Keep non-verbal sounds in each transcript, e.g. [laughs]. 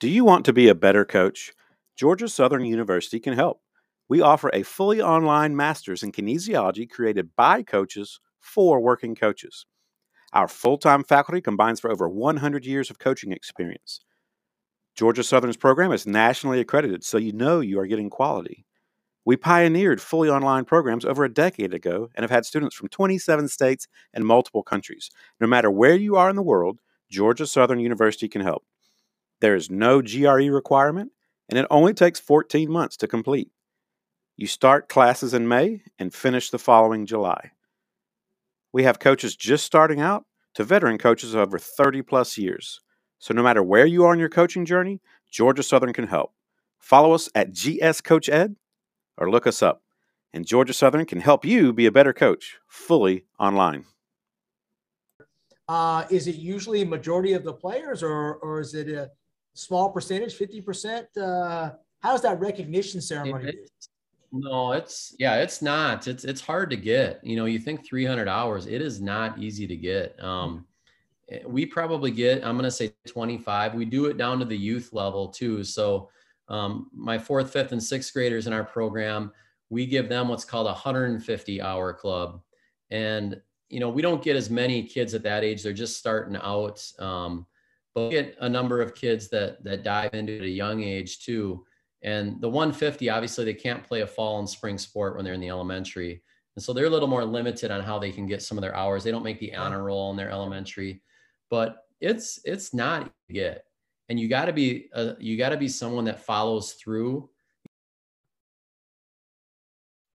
Do you want to be a better coach? Georgia Southern University can help. We offer a fully online master's in kinesiology created by coaches for working coaches. Our full time faculty combines for over 100 years of coaching experience. Georgia Southern's program is nationally accredited, so you know you are getting quality. We pioneered fully online programs over a decade ago and have had students from 27 states and multiple countries. No matter where you are in the world, Georgia Southern University can help. There is no GRE requirement, and it only takes 14 months to complete. You start classes in May and finish the following July. We have coaches just starting out to veteran coaches over 30 plus years. So no matter where you are in your coaching journey, Georgia Southern can help. Follow us at GS Coach Ed or look us up. And Georgia Southern can help you be a better coach fully online. Uh, is it usually majority of the players or, or is it a small percentage, 50%? Uh, how's that recognition ceremony? It, no, it's yeah, it's not. It's it's hard to get. You know, you think 300 hours, it is not easy to get. Um, eh, we probably get, I'm going to say 25. We do it down to the youth level too. So, um, my fourth, fifth, and sixth graders in our program, we give them what's called a 150 hour club. And, you know, we don't get as many kids at that age. They're just starting out. Um, get a number of kids that that dive into it at a young age too. And the 150, obviously, they can't play a fall and spring sport when they're in the elementary. And so they're a little more limited on how they can get some of their hours. They don't make the honor roll in their elementary, but it's it's not get. And you got to be a, you got to be someone that follows through.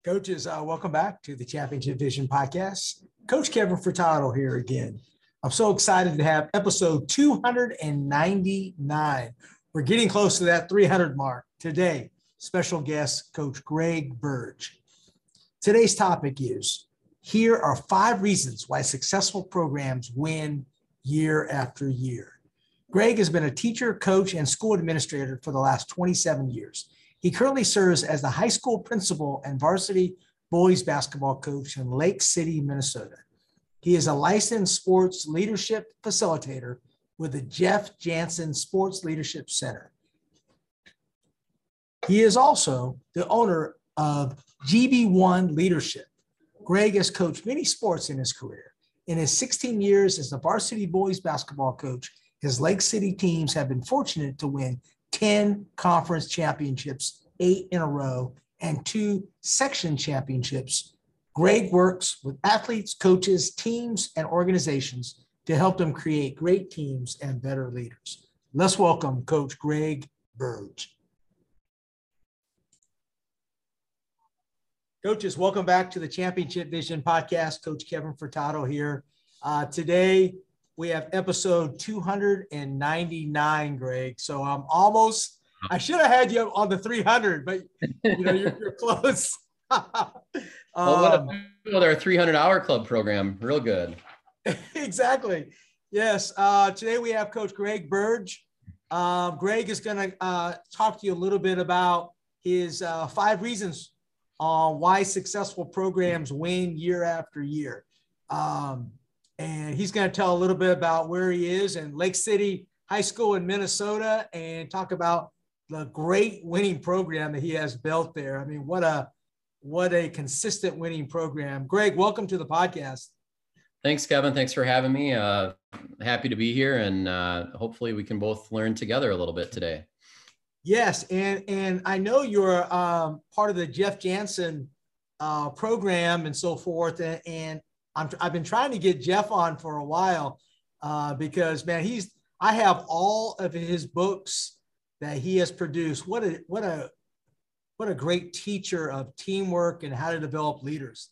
Coaches, uh, welcome back to the Championship Vision podcast. Coach Kevin Furtado here again. I'm so excited to have episode 299. We're getting close to that 300 mark. Today, special guest, Coach Greg Burge. Today's topic is here are five reasons why successful programs win year after year. Greg has been a teacher, coach, and school administrator for the last 27 years. He currently serves as the high school principal and varsity boys basketball coach in Lake City, Minnesota. He is a licensed sports leadership facilitator with the Jeff Janssen Sports Leadership Center. He is also the owner of GB1 Leadership. Greg has coached many sports in his career. In his 16 years as the varsity boys basketball coach, his Lake City teams have been fortunate to win 10 conference championships, eight in a row, and two section championships Greg works with athletes, coaches, teams, and organizations to help them create great teams and better leaders. Let's welcome Coach Greg Burge. Coaches, welcome back to the Championship Vision podcast. Coach Kevin Furtado here. Uh, today, we have episode 299, Greg. So I'm almost, I should have had you on the 300, but you know, you're, you're [laughs] close. [laughs] well, what our 300 hour club program? Real good. [laughs] exactly. Yes. Uh, today we have Coach Greg Burge. Uh, Greg is going to uh, talk to you a little bit about his uh, five reasons on why successful programs win year after year. Um, and he's going to tell a little bit about where he is in Lake City High School in Minnesota and talk about the great winning program that he has built there. I mean, what a what a consistent winning program. Greg, welcome to the podcast. Thanks, Kevin. Thanks for having me. Uh, happy to be here, and uh, hopefully, we can both learn together a little bit today. Yes, and and I know you're um, part of the Jeff Janssen uh, program and so forth, and, and i have been trying to get Jeff on for a while uh, because man, he's I have all of his books that he has produced. What a what a what a great teacher of teamwork and how to develop leaders.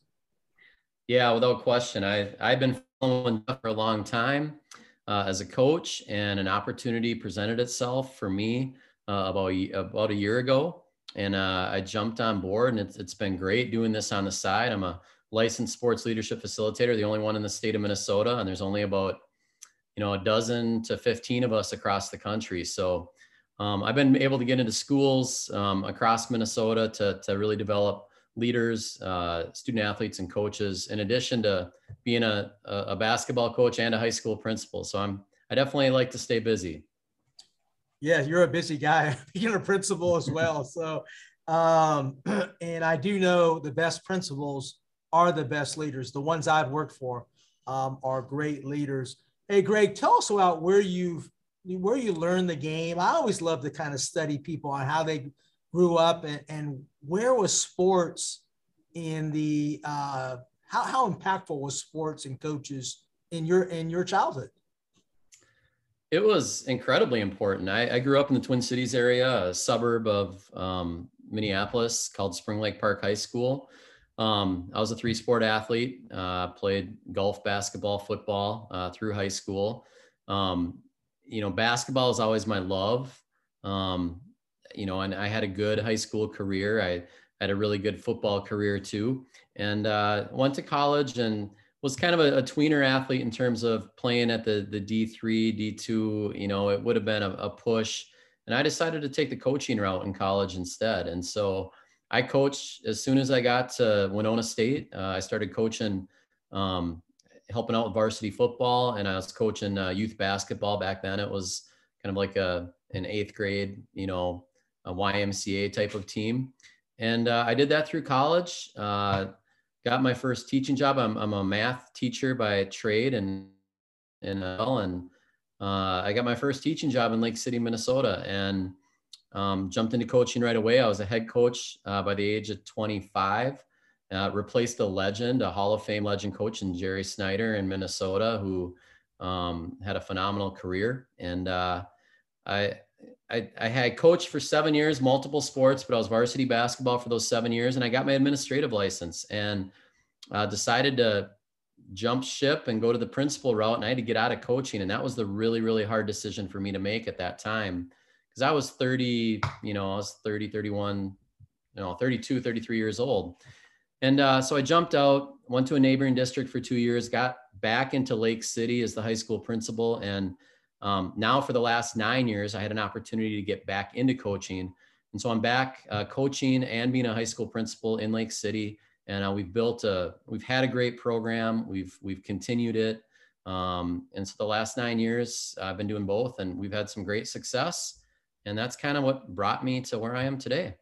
Yeah, without question. I, I've been following for a long time uh, as a coach, and an opportunity presented itself for me uh, about, about a year ago. And uh, I jumped on board, and it's, it's been great doing this on the side. I'm a licensed sports leadership facilitator, the only one in the state of Minnesota, and there's only about you know a dozen to 15 of us across the country. So um, I've been able to get into schools um, across Minnesota to, to really develop leaders, uh, student athletes, and coaches, in addition to being a, a basketball coach and a high school principal. So I'm I definitely like to stay busy. Yeah, you're a busy guy, [laughs] being a principal as well. [laughs] So, um, [clears throat] and I do know the best principals are the best leaders. The ones I've worked for um, are great leaders. Hey, Greg, tell us about where you've where you learn the game. I always love to kind of study people on how they grew up and, and where was sports in the uh, how how impactful was sports and coaches in your in your childhood? It was incredibly important. I, I grew up in the Twin Cities area, a suburb of um, Minneapolis called Spring Lake Park High School. Um, I was a three sport athlete, uh, played golf, basketball, football uh, through high school. Um, you know, basketball is always my love. Um, you know, and I had a good high school career. I had a really good football career too, and uh, went to college and was kind of a, a, tweener athlete in terms of playing at the the D3, D2. You know, it would have been a, a, push, and I decided to take the coaching route in college instead. And so I coached as soon as I got to Winona State. Uh, I started coaching, um, helping out with varsity football, and I was coaching uh, youth basketball back then. It was kind of like a an eighth grade, you know, a YMCA type of team. And uh, I did that through college. Uh, got my first teaching job. I'm, I'm a math teacher by trade and and uh, and uh, I got my first teaching job in Lake City, Minnesota, and um, jumped into coaching right away. I was a head coach by the age of 25. Uh, replaced a legend, a Hall of Fame legend coach in Jerry Snyder in Minnesota, who um, had a phenomenal career. And uh, I, I, I had coached for seven years, multiple sports, but I was varsity basketball for those seven years, and I got my administrative license and uh, decided to jump ship and go to the principal route. And I had to get out of coaching, and that was the really, really hard decision for me to make at that time because I was 30, you know, I was 30, 31, you know, 32, 33 years old. And uh, so I jumped out, went to a neighboring district for two years, got back into Lake City as the high school principal, and um, now, for the last nine years, I had an opportunity to get back into coaching. And so I'm back uh, coaching and being a high school principal in Lake City. And uh, we've built a, we've had a great program. We've, we've continued it. Um, and so the last nine years, I've been doing both and we've had some great success. And that's kind of what brought me to where I am today.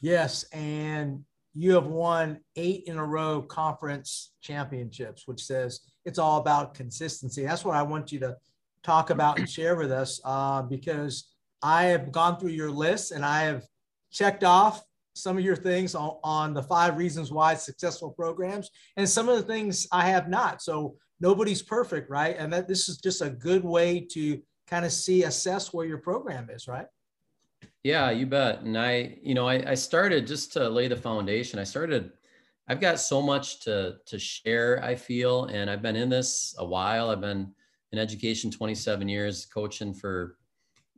Yes. And you have won eight in a row conference championships, which says it's all about consistency. That's what I want you to talk about and share with us uh, because I have gone through your list and I have checked off some of your things on, on the five reasons why successful programs and some of the things I have not. So nobody's perfect, right? And that this is just a good way to kind of see, assess where your program is, right? Yeah, you bet. And I, you know, I, I started just to lay the foundation. I started, I've got so much to to share, I feel, and I've been in this a while. I've been in education 27 years, coaching for,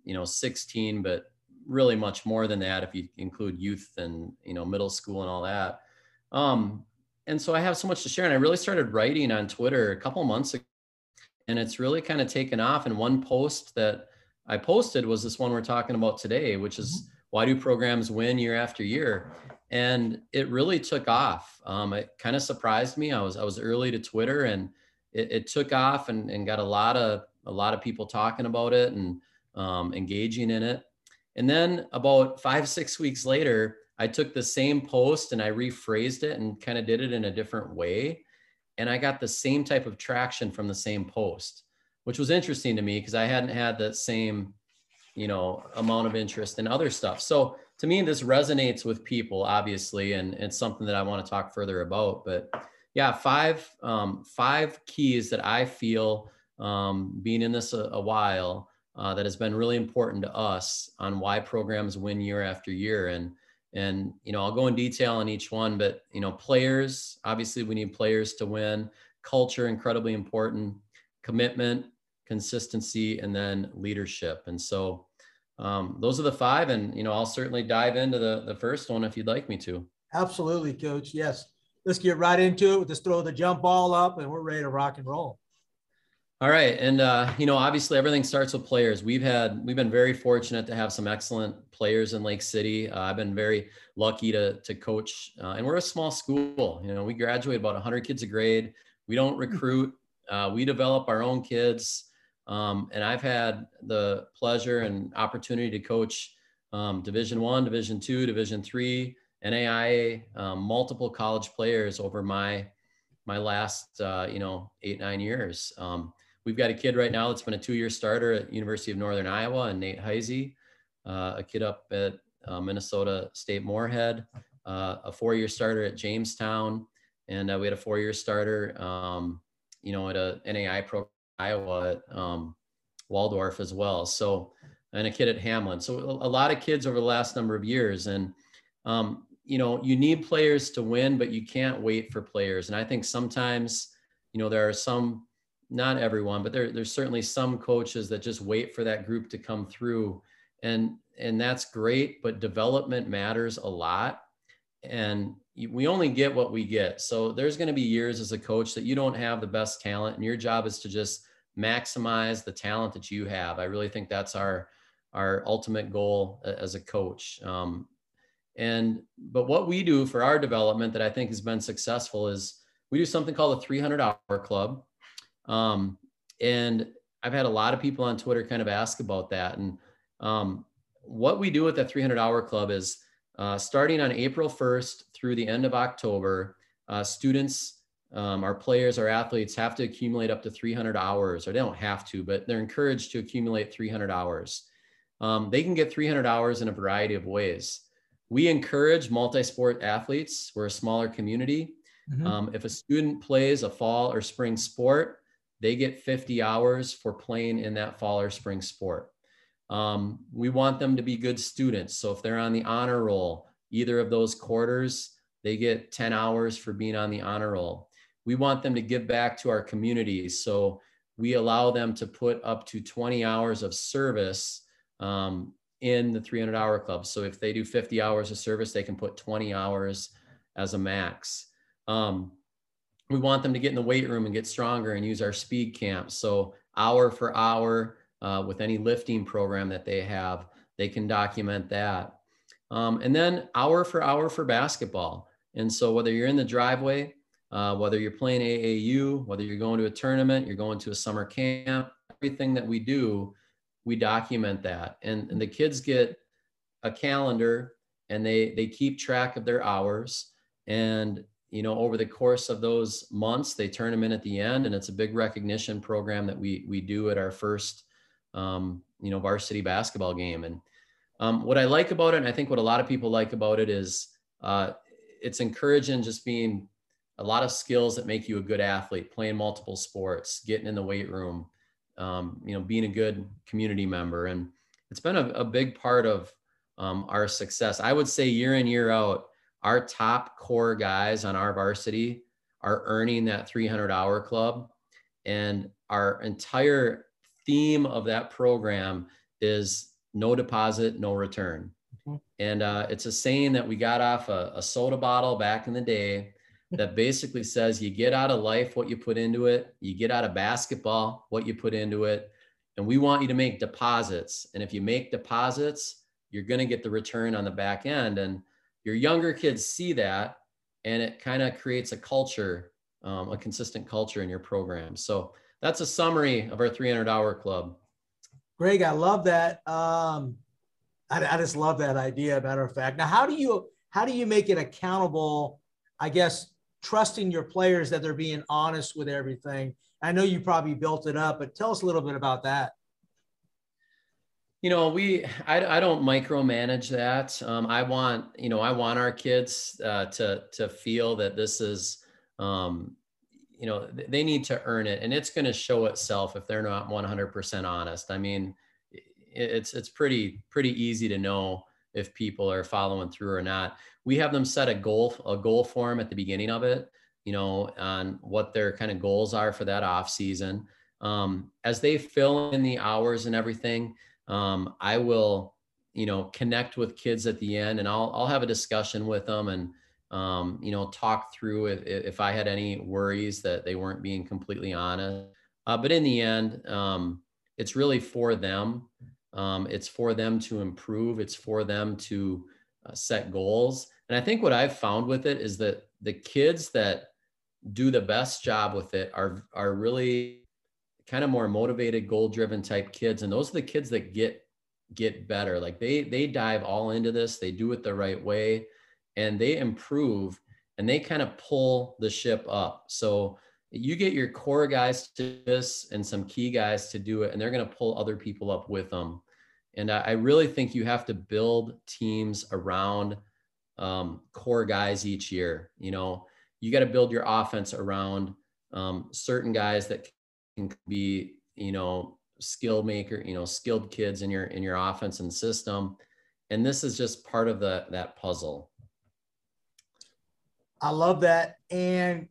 you know, 16, but really much more than that if you include youth and, you know, middle school and all that. Um, and so I have so much to share. And I really started writing on Twitter a couple months ago. And it's really kind of taken off. And one post that I posted was this one we're talking about today, which is mm-hmm. why do programs win year after year? And it really took off. Um, it kind of surprised me. I was I was early to Twitter, and it, it took off and, and got a lot of a lot of people talking about it and um, engaging in it. And then about five six weeks later, I took the same post and I rephrased it and kind of did it in a different way, and I got the same type of traction from the same post which was interesting to me because I hadn't had that same, you know, amount of interest in other stuff. So to me, this resonates with people, obviously, and it's something that I want to talk further about. But yeah, five um, five keys that I feel um, being in this a, a while uh, that has been really important to us on why programs win year after year. And and you know, I'll go in detail on each one, but you know, players obviously we need players to win. Culture incredibly important. Commitment, consistency, and then leadership. And so um, those are the five. And, you know, I'll certainly dive into the, the first one if you'd like me to. Absolutely, coach. Yes. Let's get right into it. Let's throw the jump ball up and we're ready to rock and roll. All right. And, uh, you know, obviously everything starts with players. We've had, we've been very fortunate to have some excellent players in Lake City. Uh, I've been very lucky to, to coach uh, and we're a small school. You know, we graduate about 100 kids a grade. We don't recruit. Uh, we develop our own kids. Um, and I've had the pleasure and opportunity to coach um, Division One, Division Two, Division Three, NAIA, um, multiple college players over my my last uh, you know eight nine years. Um, we've got a kid right now that's been a two year starter at University of Northern Iowa, and Nate Heisey, uh, a kid up at uh, Minnesota State Moorhead, uh, a four year starter at Jamestown, and uh, we had a four year starter, um, you know, at a NAI program Iowa at um, Waldorf as well. So, and a kid at Hamline. So a lot of kids over the last number of years. And, um, you know, you need players to win, but you can't wait for players. And I think sometimes, you know, there are some, not everyone, but there, there's certainly some coaches that just wait for that group to come through. And, and that's great, but development matters a lot. And we only get what we get. So there's going to be years as a coach that you don't have the best talent, and your job is to just maximize the talent that you have. I really think that's our our ultimate goal as a coach. Um, and but what we do for our development that I think has been successful is we do something called a 300 hour club. Um, and I've had a lot of people on Twitter kind of ask about that. And um, what we do with the 300 hour club is uh, starting on April 1st through the end of October, uh, students um, our players, our athletes have to accumulate up to 300 hours, or they don't have to, but they're encouraged to accumulate 300 hours. Um, they can get 300 hours in a variety of ways. We encourage multi sport athletes. We're a smaller community. Mm-hmm. Um, if a student plays a fall or spring sport, they get 50 hours for playing in that fall or spring sport. Um, we want them to be good students. So if they're on the honor roll, either of those quarters, they get 10 hours for being on the honor roll we want them to give back to our communities. So we allow them to put up to 20 hours of service um, in the 300 hour club. So if they do 50 hours of service, they can put 20 hours as a max. Um, we want them to get in the weight room and get stronger and use our speed camp. So hour for hour uh, with any lifting program that they have, they can document that. Um, and then hour for hour for basketball. And so whether you're in the driveway uh, whether you're playing AAU, whether you're going to a tournament, you're going to a summer camp, everything that we do, we document that. And, and the kids get a calendar and they, they keep track of their hours. And, you know, over the course of those months, they turn them in at the end. And it's a big recognition program that we, we do at our first, um, you know, varsity basketball game. And um, what I like about it, and I think what a lot of people like about it is uh, it's encouraging just being a lot of skills that make you a good athlete, playing multiple sports, getting in the weight room, um, you know, being a good community member. And it's been a, a big part of um, our success. I would say year in, year out, our top core guys on our varsity are earning that 300 hour club. And our entire theme of that program is no deposit, no return. Mm-hmm. And uh, it's a saying that we got off a, a soda bottle back in the day that basically says you get out of life what you put into it, you get out of basketball what you put into it. And we want you to make deposits. And if you make deposits, you're going to get the return on the back end. And your younger kids see that, and it kind of creates a culture, um, a consistent culture in your program. So that's a summary of our 300 hour club. Greg, I love that. Um, I, I just love that idea. Matter of fact, now how do you how do you make it accountable? I guess trusting your players that they're being honest with everything. I know you probably built it up, but tell us a little bit about that. You know, we I, I don't micromanage that. Um, I want you know I want our kids uh, to to feel that this is um, you know they need to earn it, and it's going to show itself if they're not 100% honest. I mean, it's it's pretty pretty easy to know if people are following through or not. We have them set a goal a goal form at the beginning of it, you know, on what their kind of goals are for that off season. Um, as they fill in the hours and everything, um, I will, you know, connect with kids at the end, and I'll I'll have a discussion with them and um, you know talk through if, if I had any worries that they weren't being completely honest. Uh, but in the end, um, it's really for them um, it's for them to improve. It's for them to uh, set goals. And I think what I've found with it is that the kids that do the best job with it are are really kind of more motivated, goal driven type kids. And those are the kids that get get better. Like they they dive all into this, they do it the right way, and they improve and they kind of pull the ship up. So you get your core guys to this and some key guys to do it, and they're going to pull other people up with them. And I, really think you have to build teams around um, core guys each year. You know, you got to build your offense around um, certain guys that can be, you know, skill maker, you know, skilled kids in your in your offense and system. And this is just part of the that puzzle. I love that. And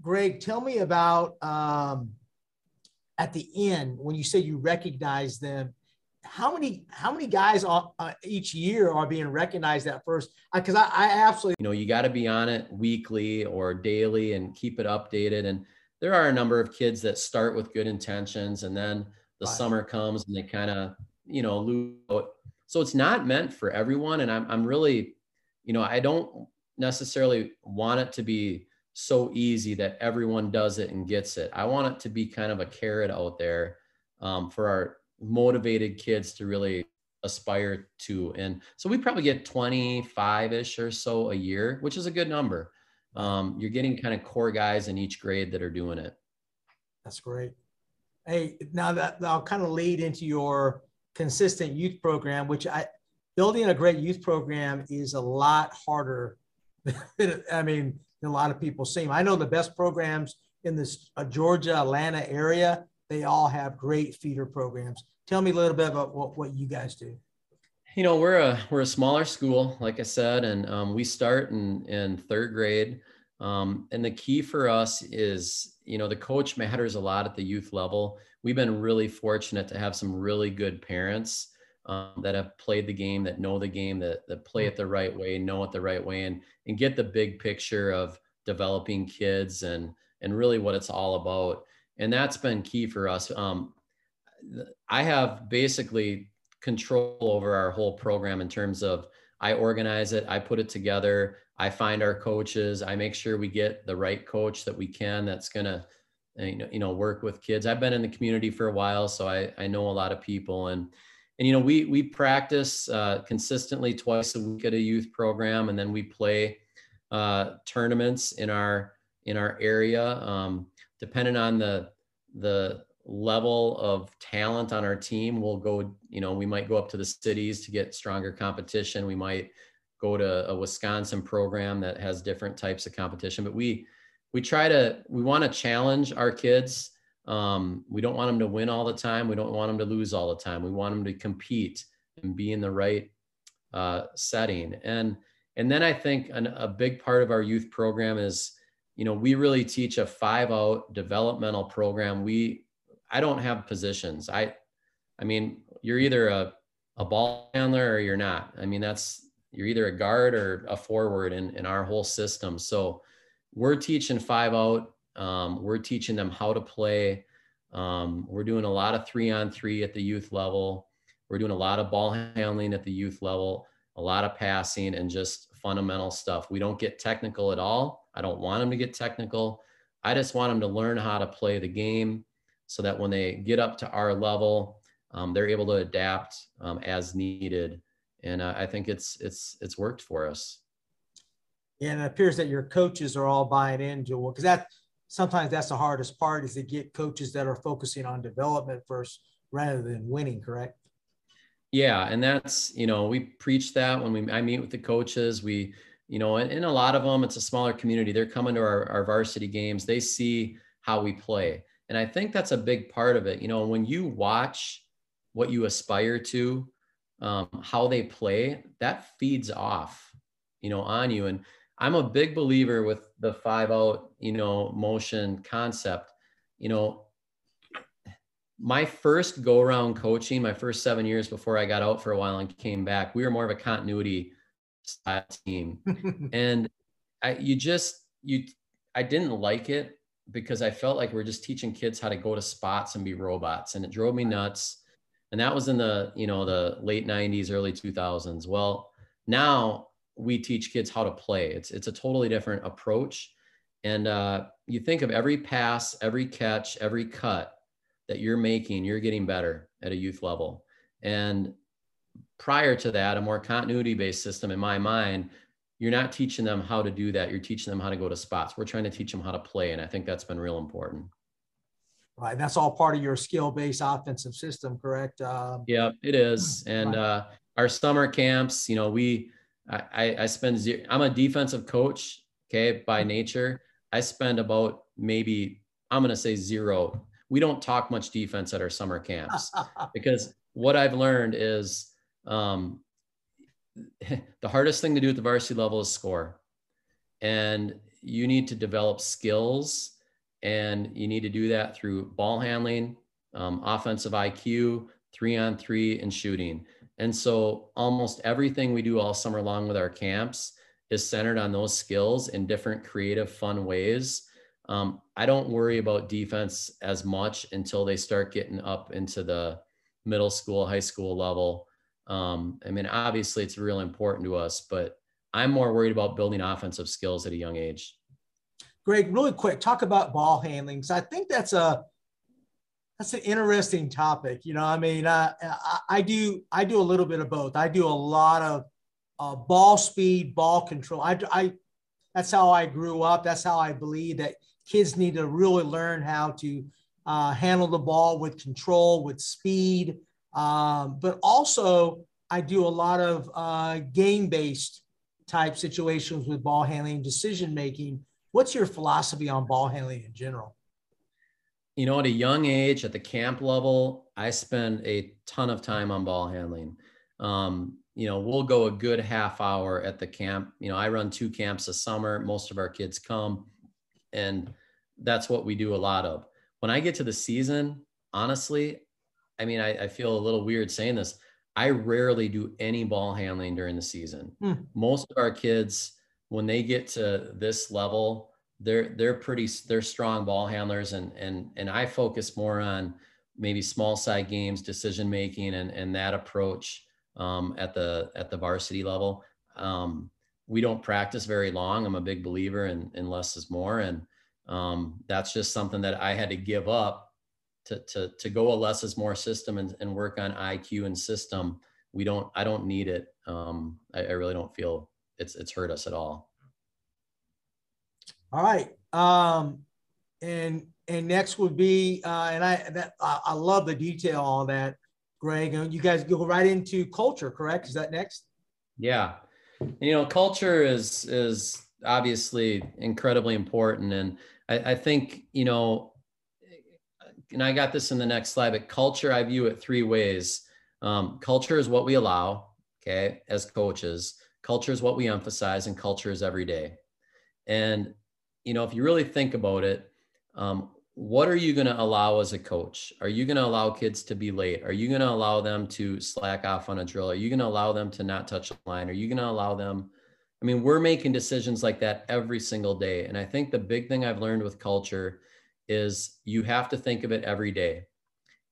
Greg, tell me about um, at the end when you say you recognize them. How many how many guys are, uh, each year are being recognized at first? Because I, I, absolutely you know you got to be on it weekly or daily and keep it updated. And there are a number of kids that start with good intentions and then the summer comes and they kind of you know lose out. So it's not meant for everyone. And I'm I'm really you know I don't necessarily want it to be so easy that everyone does it and gets it. I want it to be kind of a carrot out there um, for our motivated kids to really aspire to. And so we probably get 25 ish or so a year, which is a good number. Um, you're getting kind of core guys in each grade that are doing it. That's great. Hey, now that I'll kind of lead into your consistent youth program, which I building a great youth program is a lot harder. [laughs] I mean, a lot of people seem. I know the best programs in this uh, Georgia, Atlanta area, they all have great feeder programs. Tell me a little bit about what, what you guys do. You know, we're a we're a smaller school, like I said, and um, we start in in third grade. Um, and the key for us is, you know, the coach matters a lot at the youth level. We've been really fortunate to have some really good parents um, that have played the game, that know the game, that, that play it the right way, know it the right way, and and get the big picture of developing kids and and really what it's all about. And that's been key for us. Um, I have basically control over our whole program in terms of I organize it, I put it together, I find our coaches, I make sure we get the right coach that we can that's gonna you know, you know work with kids. I've been in the community for a while, so I I know a lot of people and and you know we we practice uh, consistently twice a week at a youth program and then we play uh, tournaments in our in our area. Um, depending on the the level of talent on our team we'll go you know we might go up to the cities to get stronger competition. We might go to a wisconsin program that has different types of competition. But we we try to we want to challenge our kids um, we don't want them to win all the time. We don't want them to lose all the time. We want them to compete and be in the right uh, setting. And and then I think an, a big part of our youth program is, you know, we really teach a five out developmental program. We I don't have positions. I I mean, you're either a a ball handler or you're not. I mean, that's you're either a guard or a forward in, in our whole system. So we're teaching five out um, we're teaching them how to play. Um, we're doing a lot of three on three at the youth level. We're doing a lot of ball handling at the youth level, a lot of passing, and just fundamental stuff. We don't get technical at all. I don't want them to get technical. I just want them to learn how to play the game so that when they get up to our level, um, they're able to adapt um, as needed. And uh, I think it's it's it's worked for us. And it appears that your coaches are all buying into it because that sometimes that's the hardest part is to get coaches that are focusing on development first rather than winning correct? Yeah and that's you know we preach that when we i meet with the coaches we you know and, and a lot of them it's a smaller community they're coming to our, our varsity games they see how we play. And i think that's a big part of it you know when you watch what you aspire to um, how they play that feeds off you know on you. And I'm a big believer with the five out, you know, motion concept. You know, my first go around coaching, my first seven years before I got out for a while and came back, we were more of a continuity style team. [laughs] and I, you just, you, I didn't like it because I felt like we are just teaching kids how to go to spots and be robots. And it drove me nuts. And that was in the, you know, the late 90s, early 2000s. Well, now we teach kids how to play. It's it's a totally different approach. And uh, you think of every pass, every catch, every cut. that you're making, you're getting better at a youth level. And prior to that, a more continuity based system in my mind, you're not teaching them how to do that. You're teaching them how to go to spots. We're trying to teach them how to play. And I think that's been real important. Right. That's all part of your skill based offensive system, correct? Um, yeah, it is. [clears throat] And uh, our summer camps, you know, we, I, I spend, I'm a defensive coach, okay, by nature. I spend about maybe, I'm going to say zero. We don't talk much defense at our summer camps [laughs] because what I've learned is um, [laughs] the hardest thing to do at the varsity level is score. And you need to develop skills and you need to do that through ball handling, um, offensive IQ, three on three, and shooting. And so almost everything we do all summer long with our camps is centered on those skills in different creative, fun ways. Um, I don't worry about defense as much until they start getting up into the middle school, high school level. Um, I mean, obviously it's real important to us, but I'm more worried about building offensive skills at a young age. Greg, really quick, talk about ball handling. So I think that's a that's an interesting topic. You know, I mean, I, I, I do I do a little bit of both. I do a lot of uh, ball speed, ball control. I, I that's how I grew up. That's how I believe that kids need to really learn how to uh, handle the ball with control, with speed, um, but also, I do a lot of uh, game based type situations with ball handling, decision making. What's your philosophy on ball handling in general? You know, at a young age, at the camp level, I spend a ton of time on ball handling. Um, you know, we'll go a good half hour at the camp. You know, I run two camps a summer. Most of our kids come, and that's what we do a lot of. When I get to the season, honestly, I mean, I, I, feel a little weird saying this. I rarely do any ball handling during the season. Hmm. Most of our kids, when they get to this level, they're they're pretty they're strong ball handlers, and and and I focus more on maybe small side games, decision making, and and that approach um, at the at the varsity level. Um, we don't practice very long. I'm a big believer in, in less is more, and um, that's just something that I had to give up to to to go a less is more system and, and work on IQ and system. We don't. I don't need it. Um, I, I really don't feel it's it's hurt us at all. All right. Um, and and next would be uh, and I that I, I love the detail on that, Greg. And you guys go right into culture, correct? Is that next? Yeah. You know, culture is is obviously incredibly important, and I, I think you know and I got this in the next slide, but culture, I view it three ways. Um, culture is what we allow, okay, as coaches. Culture is what we emphasize, and culture is every day. And, you know, if you really think about it, um, what are you going to allow as a coach? Are you going to allow kids to be late? Are you going to allow them to slack off on a drill? Are you going to allow them to not touch the line? Are you going to allow them? I mean, we're making decisions like that every single day. And I think the big thing I've learned with culture is you have to think of it every day.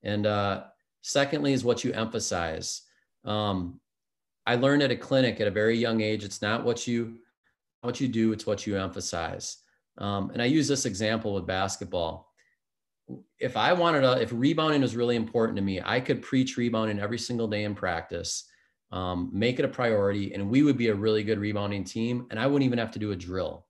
And uh, secondly, is what you emphasize. Um, I learned at a clinic at a very young age. It's not what you what you do; it's what you emphasize. Um, and I use this example with basketball. If I wanted to, if rebounding was really important to me, I could preach rebounding every single day in practice, um, make it a priority, and we would be a really good rebounding team. And I wouldn't even have to do a drill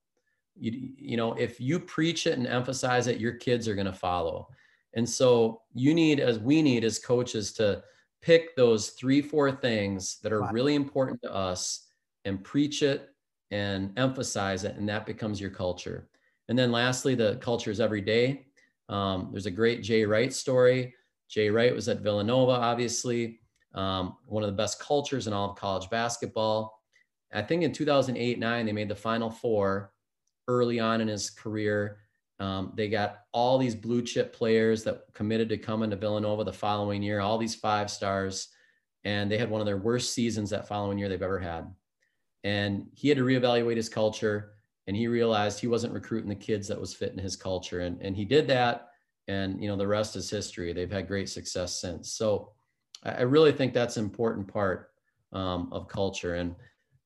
you, you know if you preach it and emphasize it your kids are going to follow and so you need as we need as coaches to pick those three four things that are really important to us and preach it and emphasize it and that becomes your culture and then lastly the culture is every day um, there's a great jay wright story jay wright was at villanova obviously um, one of the best cultures in all of college basketball i think in 2008 9 they made the final four early on in his career. Um, they got all these blue chip players that committed to coming to Villanova the following year, all these five stars, and they had one of their worst seasons that following year they've ever had. And he had to reevaluate his culture, and he realized he wasn't recruiting the kids that was fitting his culture, and and he did that. And you know the rest is history. They've had great success since. So I, really think that's an important part um, of culture. And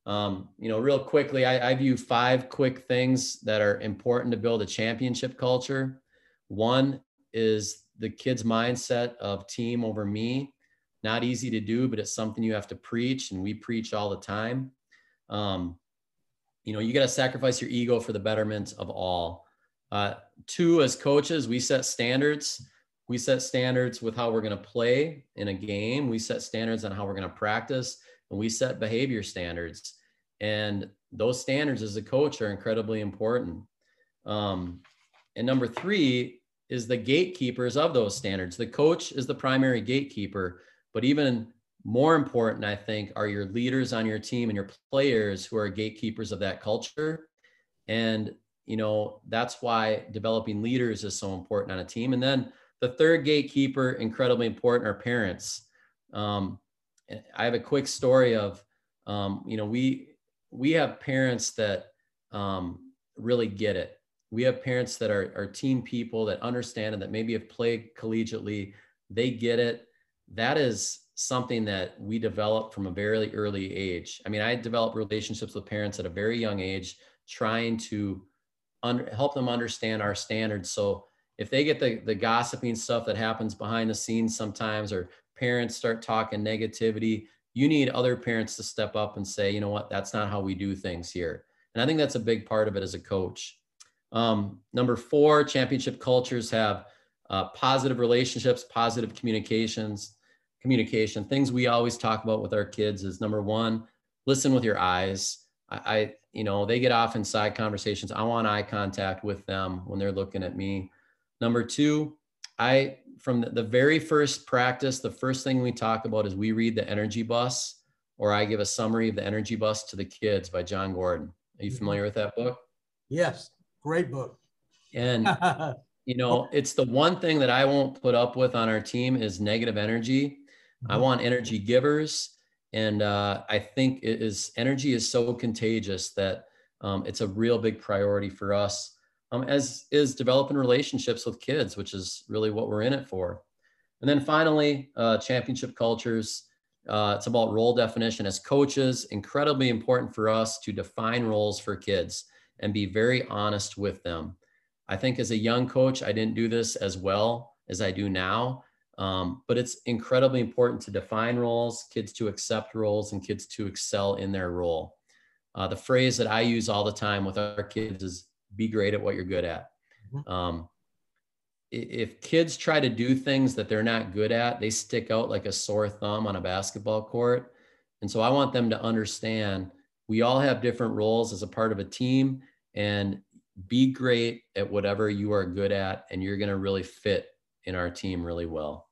um, you know, real quickly, I, I view five quick things that are important to build a championship culture. One is the kids' mindset of team over me. Not easy to do, but it's something you have to preach, and we preach all the time. Um, you know, you got to sacrifice your ego for the betterment of all. Uh, two, as coaches, we set standards. We set standards with how we're going to play in a game. We set standards on how we're going to practice, and we set behavior standards. And those standards as a coach are incredibly important. Um, and number three is the gatekeepers of those standards. The coach is the primary gatekeeper, but even more important, I think, are your leaders on your team and your players who are gatekeepers of that culture. And, you know, that's why developing leaders is so important on a team. And then the third gatekeeper, incredibly important, are parents. Um, I have a quick story of, um, you know, we we have parents that um, really get it. We have parents that are, are team people that understand and that maybe have played collegiately. They get it. That is something that we develop from a very early age. I mean, I developed relationships with parents at a very young age, trying to under, help them understand our standards. So if they get the, the gossiping stuff that happens behind the scenes sometimes, or parents start talking negativity, you need other parents to step up and say, you know what, that's not how we do things here. And I think that's a big part of it as a coach. Um, number four, championship cultures have uh, positive relationships, positive communications, communication. Things we always talk about with our kids is number one, listen with your eyes. I, I you know, they get off in side conversations. I want eye contact with them when they're looking at me. Number two, I from the, the very first practice, the first thing we talk about is we read the energy bus, or I give a summary of the energy bus to the kids by Jon Gordon. Are you mm-hmm. familiar with that book? Yes, great book. And [laughs] you know, it's the one thing that I won't put up with on our team is negative energy. I mm-hmm. want energy givers. And uh, I think it is energy is so contagious that um, it's a real big priority for us, um, as is developing relationships with kids, which is really what we're in it for. And then finally, uh, championship cultures. Uh, it's about role definition as coaches. Incredibly important for us to define roles for kids and be very honest with them. I think as a young coach, I didn't do this as well as I do now. Um, but it's incredibly important to define roles, kids to accept roles, and kids to excel in their role. Uh, the phrase that I use all the time with our kids is be great at what you're good at. Mm-hmm. Um, if kids try to do things that they're not good at, they stick out like a sore thumb on a basketball court. And so I want them to understand we all have different roles as a part of a team and be great at whatever you are good at, and you're going to really fit in our team really well.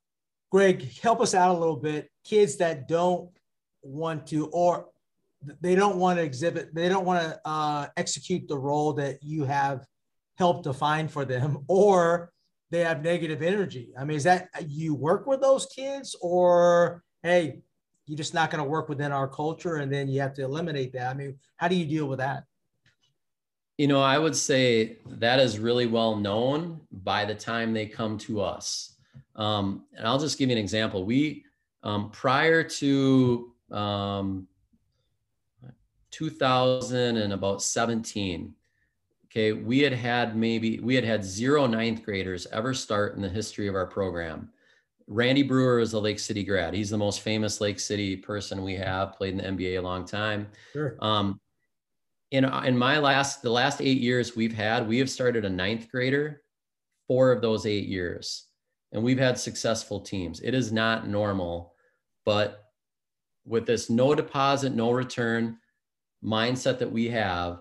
Greg, help us out a little bit. Kids that don't want to, or they don't want to exhibit, they don't want to uh, execute the role that you have helped define for them, [laughs] or they have negative energy. I mean, is that you work with those kids, or hey, you're just not going to work within our culture, and then you have to eliminate that? I mean, how do you deal with that? You know, I would say that is really well known by the time they come to us. Um, and I'll just give you an example. We, um, prior to um, 2000 and about 17, okay, we had had maybe, we had had zero ninth graders ever start in the history of our program. Randy Breuer is a Lake City grad. He's the most famous Lake City person we have, played in the NBA a long time. Sure. Um, in, in my last, the last eight years we've had, we have started a ninth grader, four of those eight years and we've had successful teams. It is not normal, but with this no deposit, no return mindset that we have,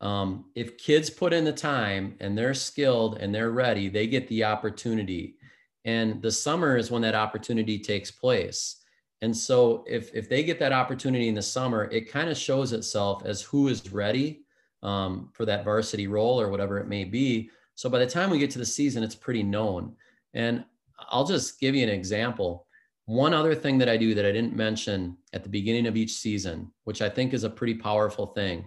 um, if kids put in the time and they're skilled and they're ready, they get the opportunity. And the summer is when that opportunity takes place. And so if, if they get that opportunity in the summer, it kind of shows itself as who is ready um, for that varsity role or whatever it may be. So by the time we get to the season, it's pretty known. And I'll just give you an example. One other thing that I do that I didn't mention at the beginning of each season, which I think is a pretty powerful thing,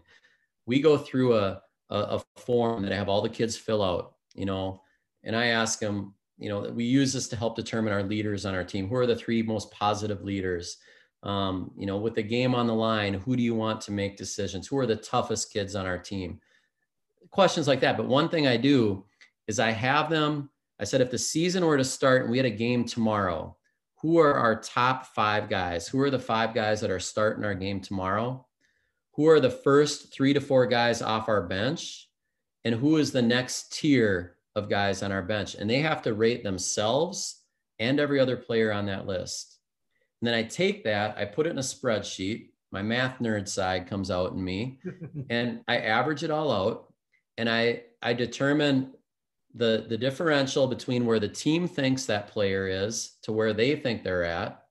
we go through a, a, a form that I have all the kids fill out, you know, and I ask them, you know, we use this to help determine our leaders on our team. Who are the three most positive leaders? Um, you know, with the game on the line, who do you want to make decisions? Who are the toughest kids on our team? Questions like that. But one thing I do is I have them I said, if the season were to start and we had a game tomorrow, who are our top five guys? Who are the five guys that are starting our game tomorrow? Who are the first three to four guys off our bench? And who is the next tier of guys on our bench? And they have to rate themselves and every other player on that list. And then I take that, I put it in a spreadsheet. My math nerd side comes out in me, [laughs] and I average it all out. And I I determine the the differential between where the team thinks that player is to where they think they're at.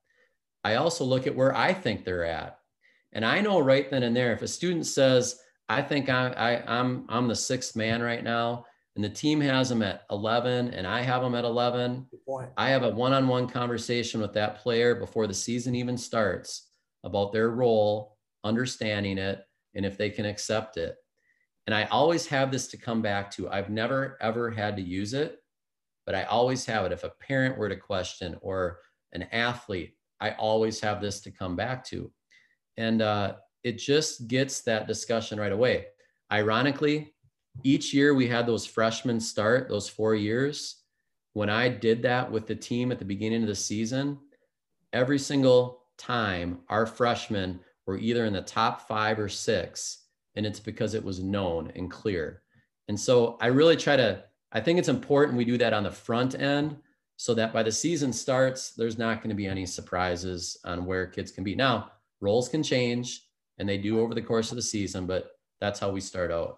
I also look at where i think they're at. And i know right then and there if a student says i think I, I i'm i'm the sixth man right now and the team has them at 11 and i have them at 11 i have a one-on-one conversation with that player before the season even starts about their role understanding it and if they can accept it and I always have this to come back to. I've never ever had to use it, but I always have it. If a parent were to question or an athlete, I always have this to come back to. And uh, it just gets that discussion right away. Ironically, each year we had those freshmen start, those four years. When I did that with the team at the beginning of the season, every single time our freshmen were either in the top five or six and it's because it was known and clear. And so I really try to, I think it's important we do that on the front end so that by the season starts, there's not going to be any surprises on where kids can be. Now, roles can change and they do over the course of the season, but that's how we start out.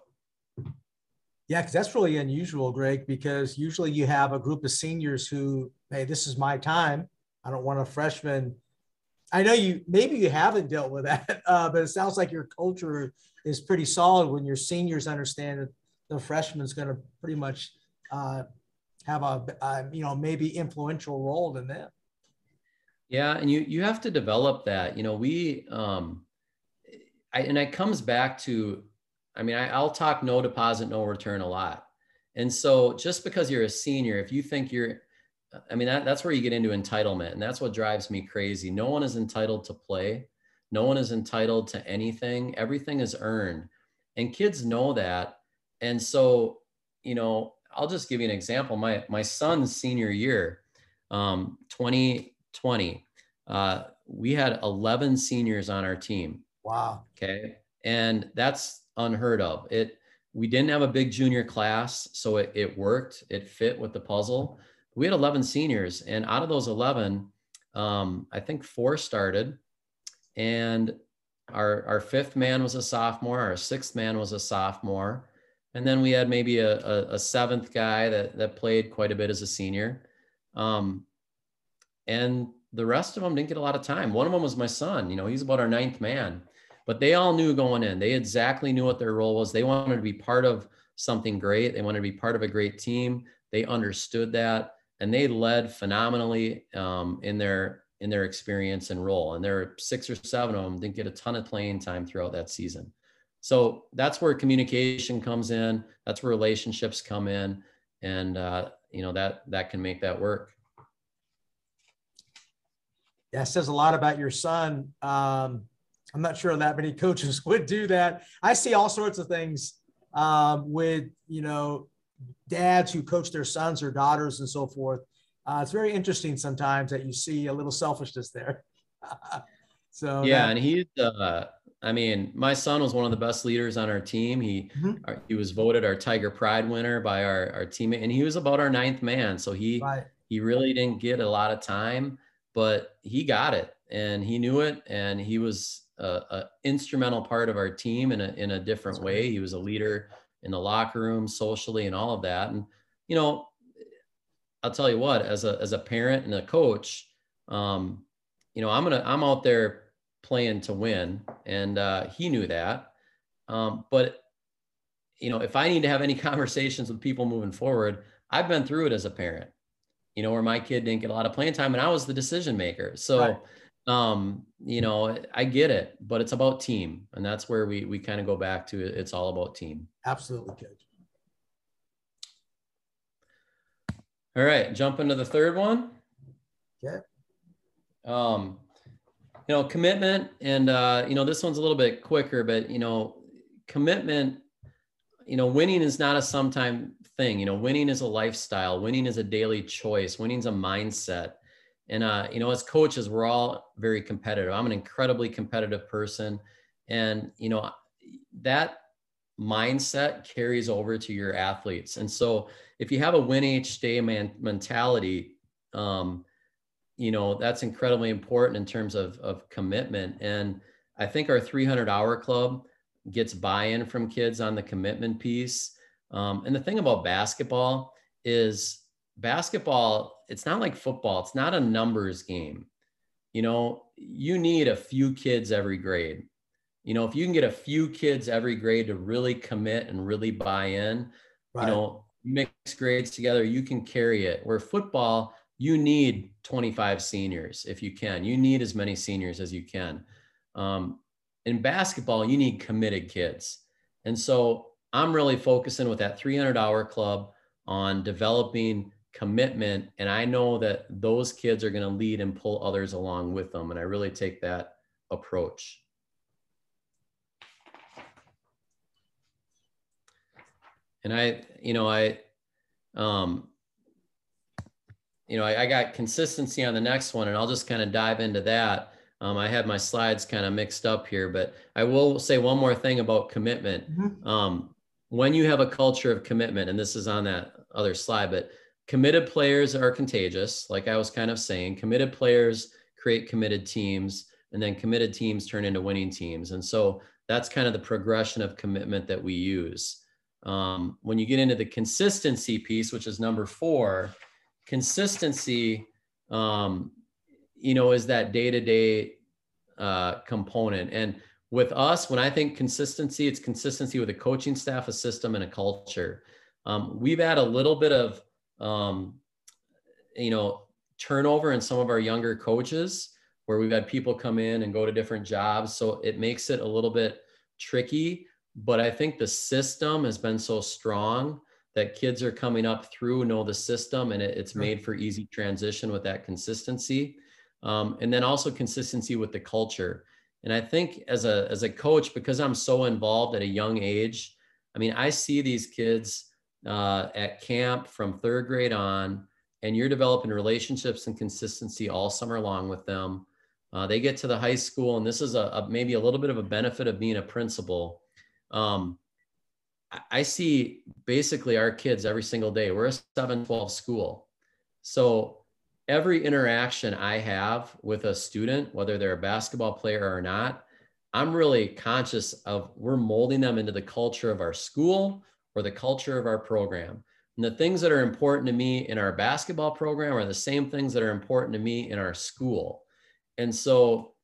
Yeah, because that's really unusual, Greg, because usually you have a group of seniors who, hey, this is my time. I don't want a freshman. I know you maybe you haven't dealt with that, [laughs] uh, but it sounds like your culture is pretty solid when your seniors understand that the freshman's going to pretty much uh, have a, a, you know maybe influential role in them. Yeah, and you you have to develop that. You know, we um, I, and it comes back to, I mean, I, I'll talk no deposit, no return a lot. And so just because you're a senior, if you think you're, I mean, that, that's where you get into entitlement. And that's what drives me crazy. No one is entitled to play. No one is entitled to anything. Everything is earned. And kids know that. And so, you know, I'll just give you an example. My my son's senior year, um, 2020, uh, we had 11 seniors on our team. Wow. Okay. And that's unheard of. It we didn't have a big junior class, so it, it worked. It fit with the puzzle. We had 11 seniors, and out of those 11, um, I think four started, and our our fifth man was a sophomore our sixth man was a sophomore and then we had maybe a, a, a seventh guy that that played quite a bit as a senior. Um, and the rest of them didn't get a lot of time. One of them was my son you know he's about our ninth man but they all knew going in. They exactly knew what their role was. They wanted to be part of something great. They wanted to be part of a great team. They understood that and they led phenomenally um, in their in their experience and role. And there are six or seven of them didn't get a ton of playing time throughout that season. So that's where communication comes in. That's where relationships come in, and uh, you know that that can make that work. Yeah, says a lot about your son. Um, I'm not sure that many coaches [laughs] would do that. I see all sorts of things um, with you know dads who coach their sons or daughters and so forth uh, it's very interesting sometimes that you see a little selfishness there. [laughs] so yeah, that, and he's uh, I mean, my son was one of the best leaders on our team. He mm-hmm. he was voted our Tiger Pride winner by our our teammate, and he was about our ninth man. So he right. he really didn't get a lot of time, but he got it, and he knew it, and he was a, a instrumental part of our team in a in a different That's way. Right. He was a leader in the locker room, socially, and all of that. And you know, I'll tell you what, as a as a parent and a coach, um, you know, I'm gonna I'm out there playing to win, and uh, he knew that. Um, but you know, if I need to have any [laughs] conversations with people moving forward, I've been through it as a parent. You know, where my kid didn't get a lot of playing time, and I was the decision maker. So. Right. Um, you know, I get it, but it's about team, and that's where we we kind of go back to it. It's all about team. Absolutely, coach. All right, jump into the third one. Yeah. Um, you know, commitment, and uh, you know, this one's a little bit quicker, but you know, commitment. you know, winning is not a sometime thing. You know, winning is a lifestyle. Winning is a daily choice. Winning is a mindset. And uh, you know, as coaches, we're all very competitive. I'm an incredibly competitive person, and you know, that mindset carries over to your athletes. And so, if you have a win each day man- mentality, um, you know, that's incredibly important in terms of of commitment. And I think our 300 hour club gets buy-in from kids on the commitment piece. Um, and the thing about basketball is basketball, it's not like football, it's not a numbers game. You know, you need a few kids every grade. You know, if you can get a few kids every grade to really commit and really buy in, right. you know, mix grades together, you can carry it. Where football, you need 25 seniors if you can. You need as many seniors as you can. Um, in basketball, you need committed kids. And so I'm really focusing with that 300 hour club on developing commitment. And I know that those kids are going to lead and pull others along with them. And I really take that approach. And I, you know, I, um, you know, I, I got consistency on the next one, and I'll just kind of dive into that. Um, I had my slides kind of mixed up here, but I will say one more thing about commitment. Mm-hmm. Um, when you have a culture of commitment, and this is on that other slide, but committed players are contagious. Like I was kind of saying, committed players create committed teams, and then committed teams turn into winning teams. And so that's kind of the progression of commitment that we use. Um, when you get into the consistency piece, which is number four, consistency, um, you know, is that day to day component. And with us, when I think consistency, it's consistency with a coaching staff, a system, and a culture. Um, we've had a little bit of um, you know, turnover in some of our younger coaches where we've had people come in and go to different jobs. So it makes it a little bit tricky. But I think the system has been so strong that kids are coming up through, know the system, and it, it's made for easy transition with that consistency. Um, and then also consistency with the culture. And I think as a as a coach, because I'm so involved at a young age, I mean, I see these kids uh, at camp from third grade on, and you're developing relationships and consistency all summer long with them. Uh, they get to the high school, and this is a, a, maybe a little bit of a benefit of being a principal. Um, I see basically our kids every single day. We're a 712 school. So every interaction I have with a student, whether they're a basketball player or not, I'm really conscious of we're molding them into the culture of our school or the culture of our program. And the things that are important to me in our basketball program are the same things that are important to me in our school. And so,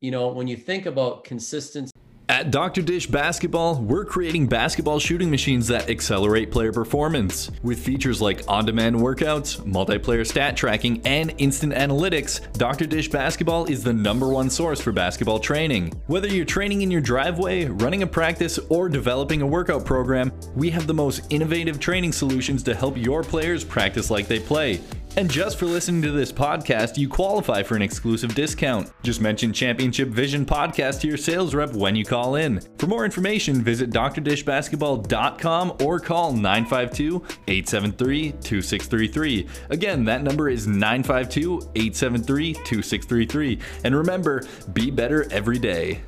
you know, when you think about consistency, at Dr. Dish Basketball, we're creating basketball shooting machines that accelerate player performance. With features like on demand workouts, multiplayer stat tracking, and instant analytics, Dr. Dish Basketball is the number one source for basketball training. Whether you're training in your driveway, running a practice, or developing a workout program, we have the most innovative training solutions to help your players practice like they play. And just for listening to this podcast, you qualify for an exclusive discount. Just mention Championship Vision Podcast to your sales rep when you call in. For more information, visit drdishbasketball.com or call 952 873 2633. Again, that number is 952 873 2633. And remember, be better every day.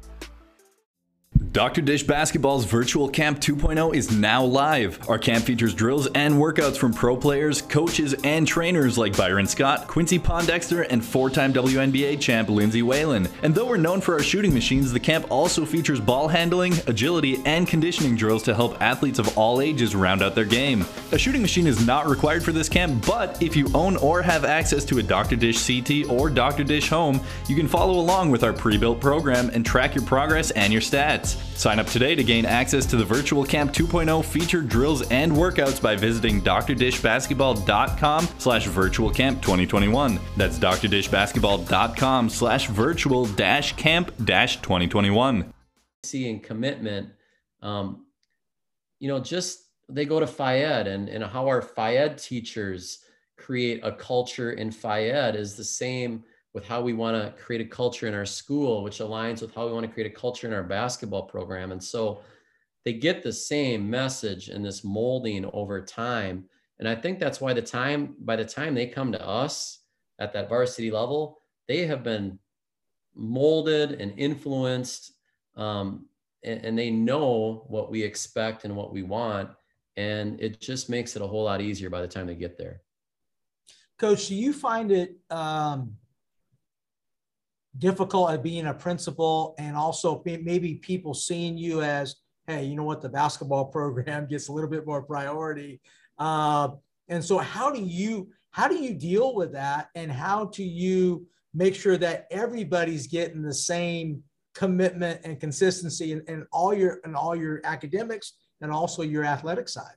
Dr. Dish Basketball's Virtual Camp 2.0 is now live. Our camp features drills and workouts from pro players, coaches, and trainers like Byron Scott, Quincy Pondexter, and four time WNBA champ Lindsay Whalen. And though we're known for our shooting machines, the camp also features ball handling, agility, and conditioning drills to help athletes of all ages round out their game. A shooting machine is not required for this camp, but if you own or have access to a Dr. Dish CT or Dr. Dish Home, you can follow along with our pre built program and track your progress and your stats. Sign up today to gain access to the Virtual Camp 2.0 featured drills and workouts by visiting drdishbasketball.com slash virtualcamp 2021. That's drdishbasketball.com slash virtual dash camp dash 2021. Seeing commitment, um, you know, just they go to phy ed and, and how our phy ed teachers create a culture in phy ed is the same with how we want to create a culture in our school, which aligns with how we want to create a culture in our basketball program. And so, they get the same message and this molding over time. And I think that's why the time by the time they come to us at that varsity level, they have been molded and influenced um, and, and, they know what we expect and what we want and it just makes it a whole lot easier by the time they get there coach do you find it um, difficult at being a principal and also maybe people seeing you as hey you know what the basketball [laughs] program gets a little bit more priority. Uh, and so how do you how do you deal with that? And how do you make sure that everybody's getting the same commitment and consistency in, in all your in all your academics and also your athletic side?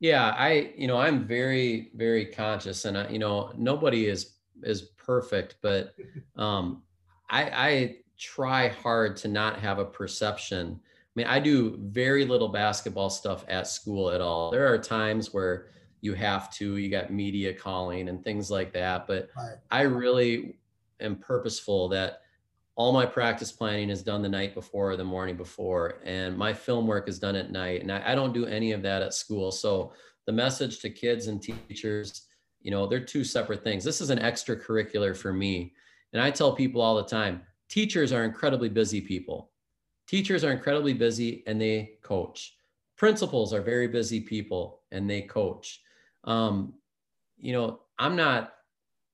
Yeah i you know i'm very very conscious and I, you know nobody is is perfect but um i i try hard to not have a perception. I mean i do very little basketball stuff at school at all. There are times where you have to you got media calling and things like that but right. i really am purposeful that all my practice planning is done the night before or the morning before and my film work is done at night and I, I don't do any of that at school. So the message to kids and teachers you know they're two separate things this is an extracurricular for me and i tell people all the time teachers are incredibly busy people teachers are incredibly busy and they coach principals are very busy people and they coach um, you know, I'm not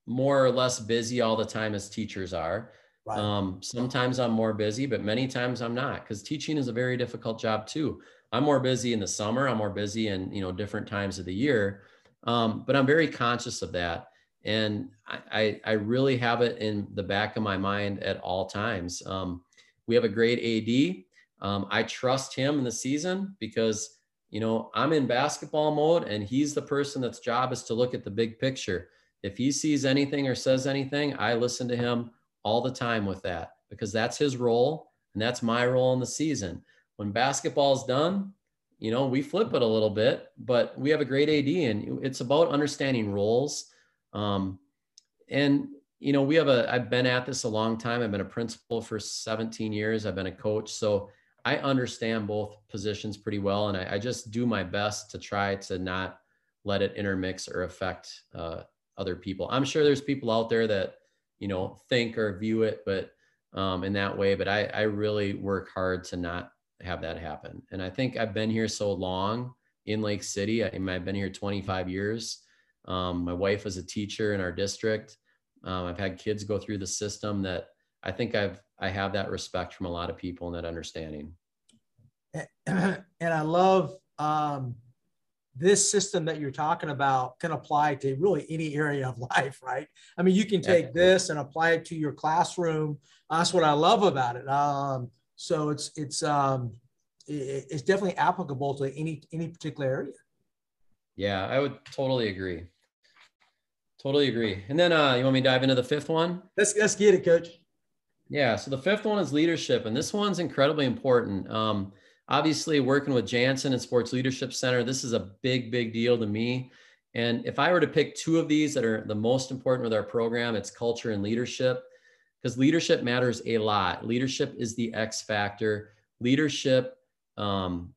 more or less busy all the time as teachers are. Right. Um, sometimes I'm more busy, but many times I'm not because teaching is a very difficult job too. I'm more busy in the summer. I'm more busy in, you know, different times of the year. Um, but I'm very conscious of that. And I, I, really have it in the back of my mind at all times. Um, we have a great AD. Um, I trust him in the season because you know, I'm in basketball mode and he's the person that's job is to look at the big picture. If he sees anything or says anything, I listen to him all the time with that because that's his role and that's my role in the season. When basketball's done, you know, we flip it a little bit, but we have a great AD and it's about understanding roles. Um, and you know, we have a I've been at this a long time. I've been a principal for 17 years. I've been a coach. So I understand both positions pretty well, and I, I, just do my best to try to not let it intermix or affect uh, other people. I'm sure there's people out there that you know think or view it, but um, in that way. But I, I really work hard to not have that happen. And I think I've been here so long in Lake City. I, I've been here 25 years. Um, my wife was a teacher in our district. Um, I've had kids go through the system that I think I've I have that respect from a lot of people and that understanding. [clears throat] And I love um, this system that you're talking about can apply to really any area of [laughs] life, right? I mean, you can take yeah. this and apply it to your classroom. That's what I love about it. Um, so it's it's um, it, it's definitely applicable to any any particular area. Yeah, I would totally agree. Totally agree. And then uh, you want me to dive into the fifth one? Let's let's get it, coach. Yeah. So the fifth one is leadership, and this one's incredibly important. Um, obviously, working with Janssen and Sports Leadership Center, this is a big, big deal to me. And if I were to pick two of these that are the most important with our program, it's culture and leadership, because leadership matters a lot. Leadership is the X factor. Leadership, um,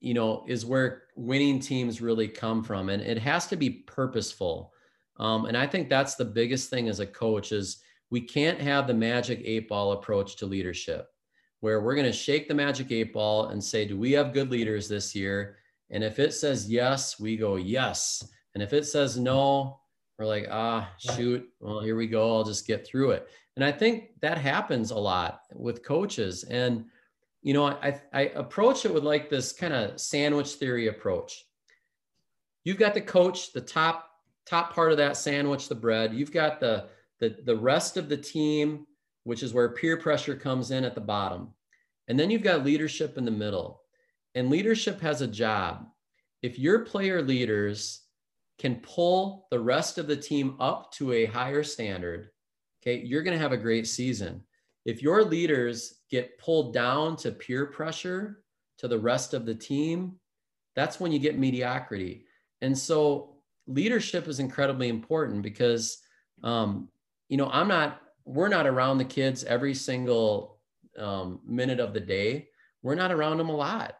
you know, is where winning teams really come from, and it has to be purposeful. Um, and I think that's the biggest thing as a coach is we can't have the magic eight ball approach to leadership where we're going to shake the magic eight ball and say, do we have good leaders this year? And if it says yes, we go yes. And if it says no, we're like, ah, shoot, well, here we go. I'll just get through it. And I think that happens a lot with coaches. And, you know, I, I approach it with like this kind of sandwich theory approach. You've got the coach, the top, top part of that sandwich, the bread. You've got the the, the rest of the team, which is where peer pressure comes in at the bottom. And then you've got leadership in the middle. And leadership has a job. If your player leaders can pull the rest of the team up to a higher standard, okay, you're going to have a great season. If your leaders get pulled down to peer pressure to the rest of the team, that's when you get mediocrity. And so leadership is incredibly important because um, you know, I'm not, we're not around the kids every single um, minute of the day. we're not around them a lot.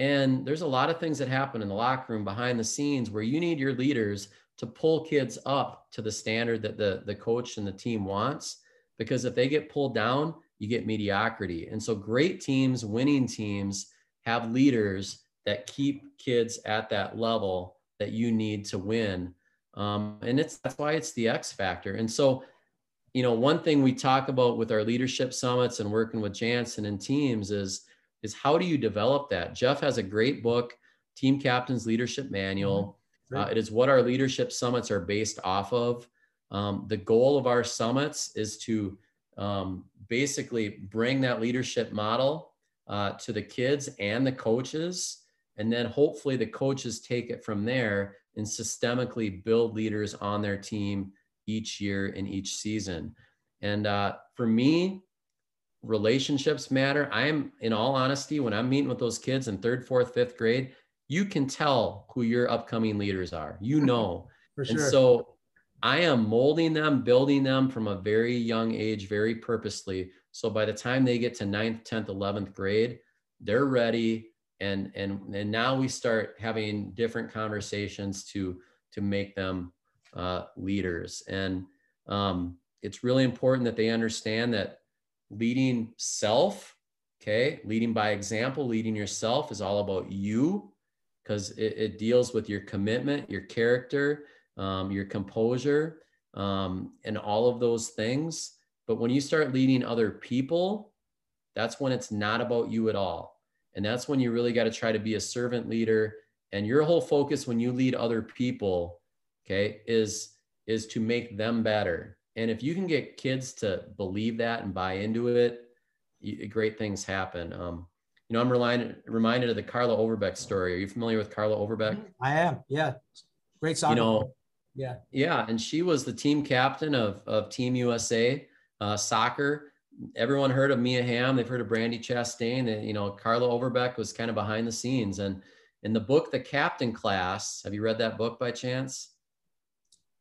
And there's a lot of things that happen in the locker room behind the scenes where you need your leaders to pull kids up to the standard that the, the coach and the team wants. Because if they get pulled down, you get mediocrity. And so great teams, winning teams, have leaders that keep kids at that level that you need to win. Um, and it's that's why it's the X factor. And so, you know, one thing we talk about with our leadership summits and working with Janssen and teams is is how do you develop that? Jeff has a great book, Team Captain's Leadership Manual. Mm-hmm. Uh, it is what our leadership summits are based off of. Um, the goal of our summits is to um, basically bring that leadership model uh, to the kids and the coaches. And then hopefully the coaches take it from there and systemically build leaders on their team each year in each season. And uh, for me, relationships matter. I'm, in all honesty, when I'm meeting with those kids in third, fourth, fifth grade, you can tell who your upcoming leaders are. You [laughs] know. For sure. And so I am molding them, building them from a very young age, very purposely. So by the time they get to ninth, 10th, 11th grade, they're ready. And, and, and now we start having different conversations to, to make them uh, leaders. And um, it's really important that they understand that leading self, okay, leading by example, leading yourself is all about you because it, it deals with your commitment, your character, um, your composure, um, and all of those things. But when you start leading other people, that's when it's not about you at all. And that's when you really got to try to be a servant leader. And your whole focus when you lead other people, okay, is is to make them better. And if you can get kids to believe that and buy into it, you, great things happen. Um, you know, I'm reminded reminded of the Carla Overbeck story. Are you familiar with Carla Overbeck? I am. Yeah, great soccer. You know, yeah. Yeah. And she was the team captain of, of Team USA uh, soccer. Everyone heard of Mia Hamm. They've heard of Brandi Chastain. And, you know, Carla Overbeck was kind of behind the scenes. And in the book, The Captain Class, have you read that book by chance?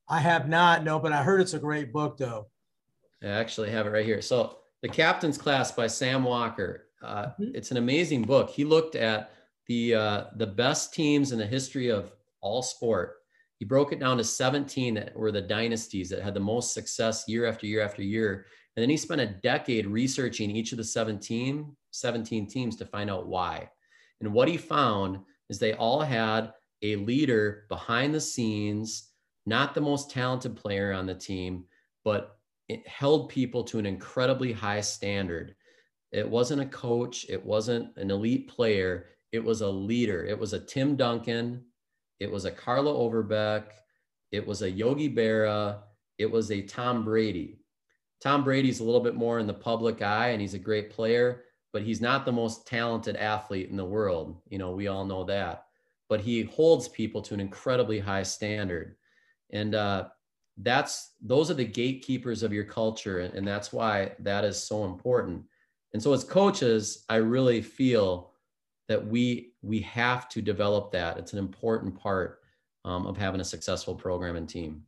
I have not, no, but I heard it's a great book, though. I actually have it right here. So, The Captain's Class by Sam Walker. Uh, mm-hmm. It's an amazing book. He looked at the uh, the best teams in the history of all sport he broke it down to 17 that were the dynasties that had the most success year after year after year. And then he spent a decade researching each of the 17, 17 teams to find out why. And what he found is they all had a leader behind the scenes, not the most talented player on the team, but it held people to an incredibly high standard. It wasn't a coach, it wasn't an elite player, it was a leader. It was a Tim Duncan, it was a Carla Overbeck, it was a Yogi Berra, it was a Tom Brady. Tom Brady's a little bit more in the public eye and he's a great player, but he's not the most talented athlete in the world. You know, we all know that. But he holds people to an incredibly high standard. And uh, that's those are the gatekeepers of your culture. And that's why that is so important. And so as coaches, I really feel that we we have to develop that. It's an important part um, of having a successful program and team.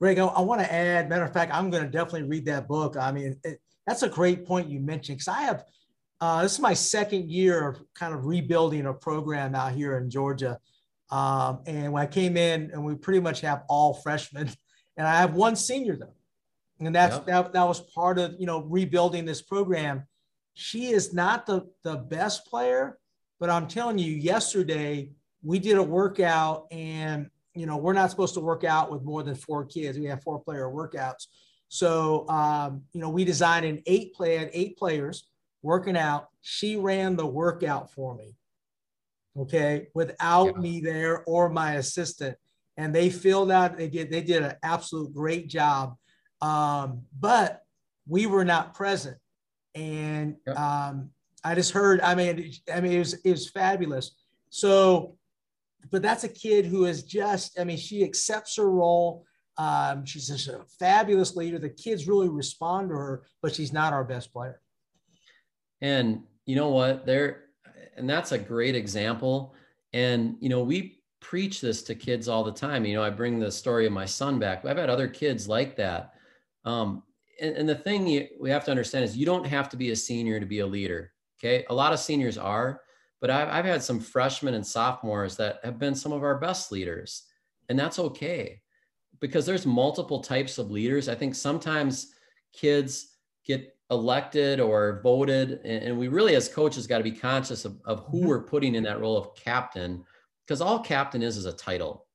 Greg, I, I want to add. Matter of fact, I'm going to definitely read that book. I mean, it, that's a great point you mentioned because I have. Uh, this is my second year of kind of rebuilding a program out here in Georgia. Um, and when I came in, and we pretty much have all freshmen, [laughs] and I have one senior though, and that's yep. that, that was part of you know rebuilding this program. She is not the the best player, but I'm telling you, yesterday we did a workout and you know we're not supposed to work out with more than four kids. We have four player workouts. So um, you know we designed an eight play, eight players working out. She ran the workout for me. Okay, without yeah. me there or my assistant, and they filled out. They did. They did an absolute great job. Um, but we were not present, and um, I just heard. I mean, I mean, it was it was fabulous. So, but that's a kid who is just. I mean, she accepts her role. Um, she's just a fabulous leader. The kids really respond to her, but she's not our best player. And you know what? There, and that's a great example. And you know, we preach this to kids all the time. You know, I bring the story of my son back. I've had other kids like that. Um, and, and the thing you, we have to understand is you don't have to be a senior to be a leader. Okay. A lot of seniors are, but I've, I've had some freshmen and sophomores that have been some of our best leaders. And that's okay because there's multiple types of leaders. I think sometimes kids get elected or voted, and, we really, as coaches, got to be conscious of, of who mm-hmm. we're putting in that role of captain because all captain is is a title.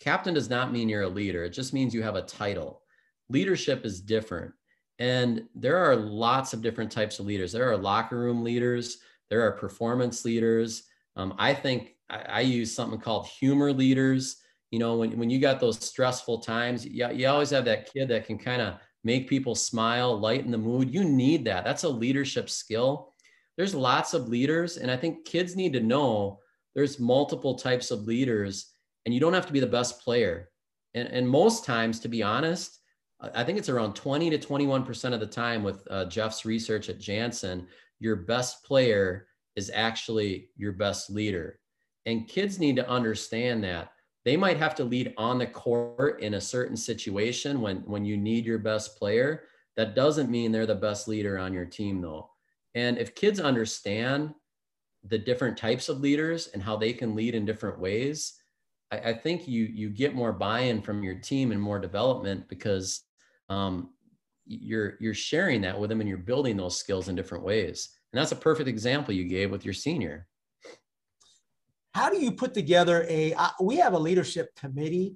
Captain does not mean you're a leader, it just means you have a title. Leadership is different. And there are lots of different types of leaders. There are locker room leaders, there are performance leaders. Um, I think I, I, use something called humor leaders. You know, when, when you got those stressful times, you, you always have that kid that can kind of make people smile, lighten the mood. You need that. That's a leadership skill. There's lots of leaders, and I think kids need to know there's multiple types of leaders, and you don't have to be the best player. And, and most times, to be honest, I think it's around 20 to 21% of the time with uh, Jeff's research at Janssen, your best player is actually your best leader. And kids need to understand that they might have to lead on the court in a certain situation when, when you need your best player. That doesn't mean they're the best leader on your team, though. And if kids understand the different types of leaders and how they can lead in different ways, I, I think you you get more buy-in from your team and more development because um, you're you're sharing that with them and you're building those skills in different ways and that's a perfect example you gave with your senior how do you put together a uh, we have a leadership committee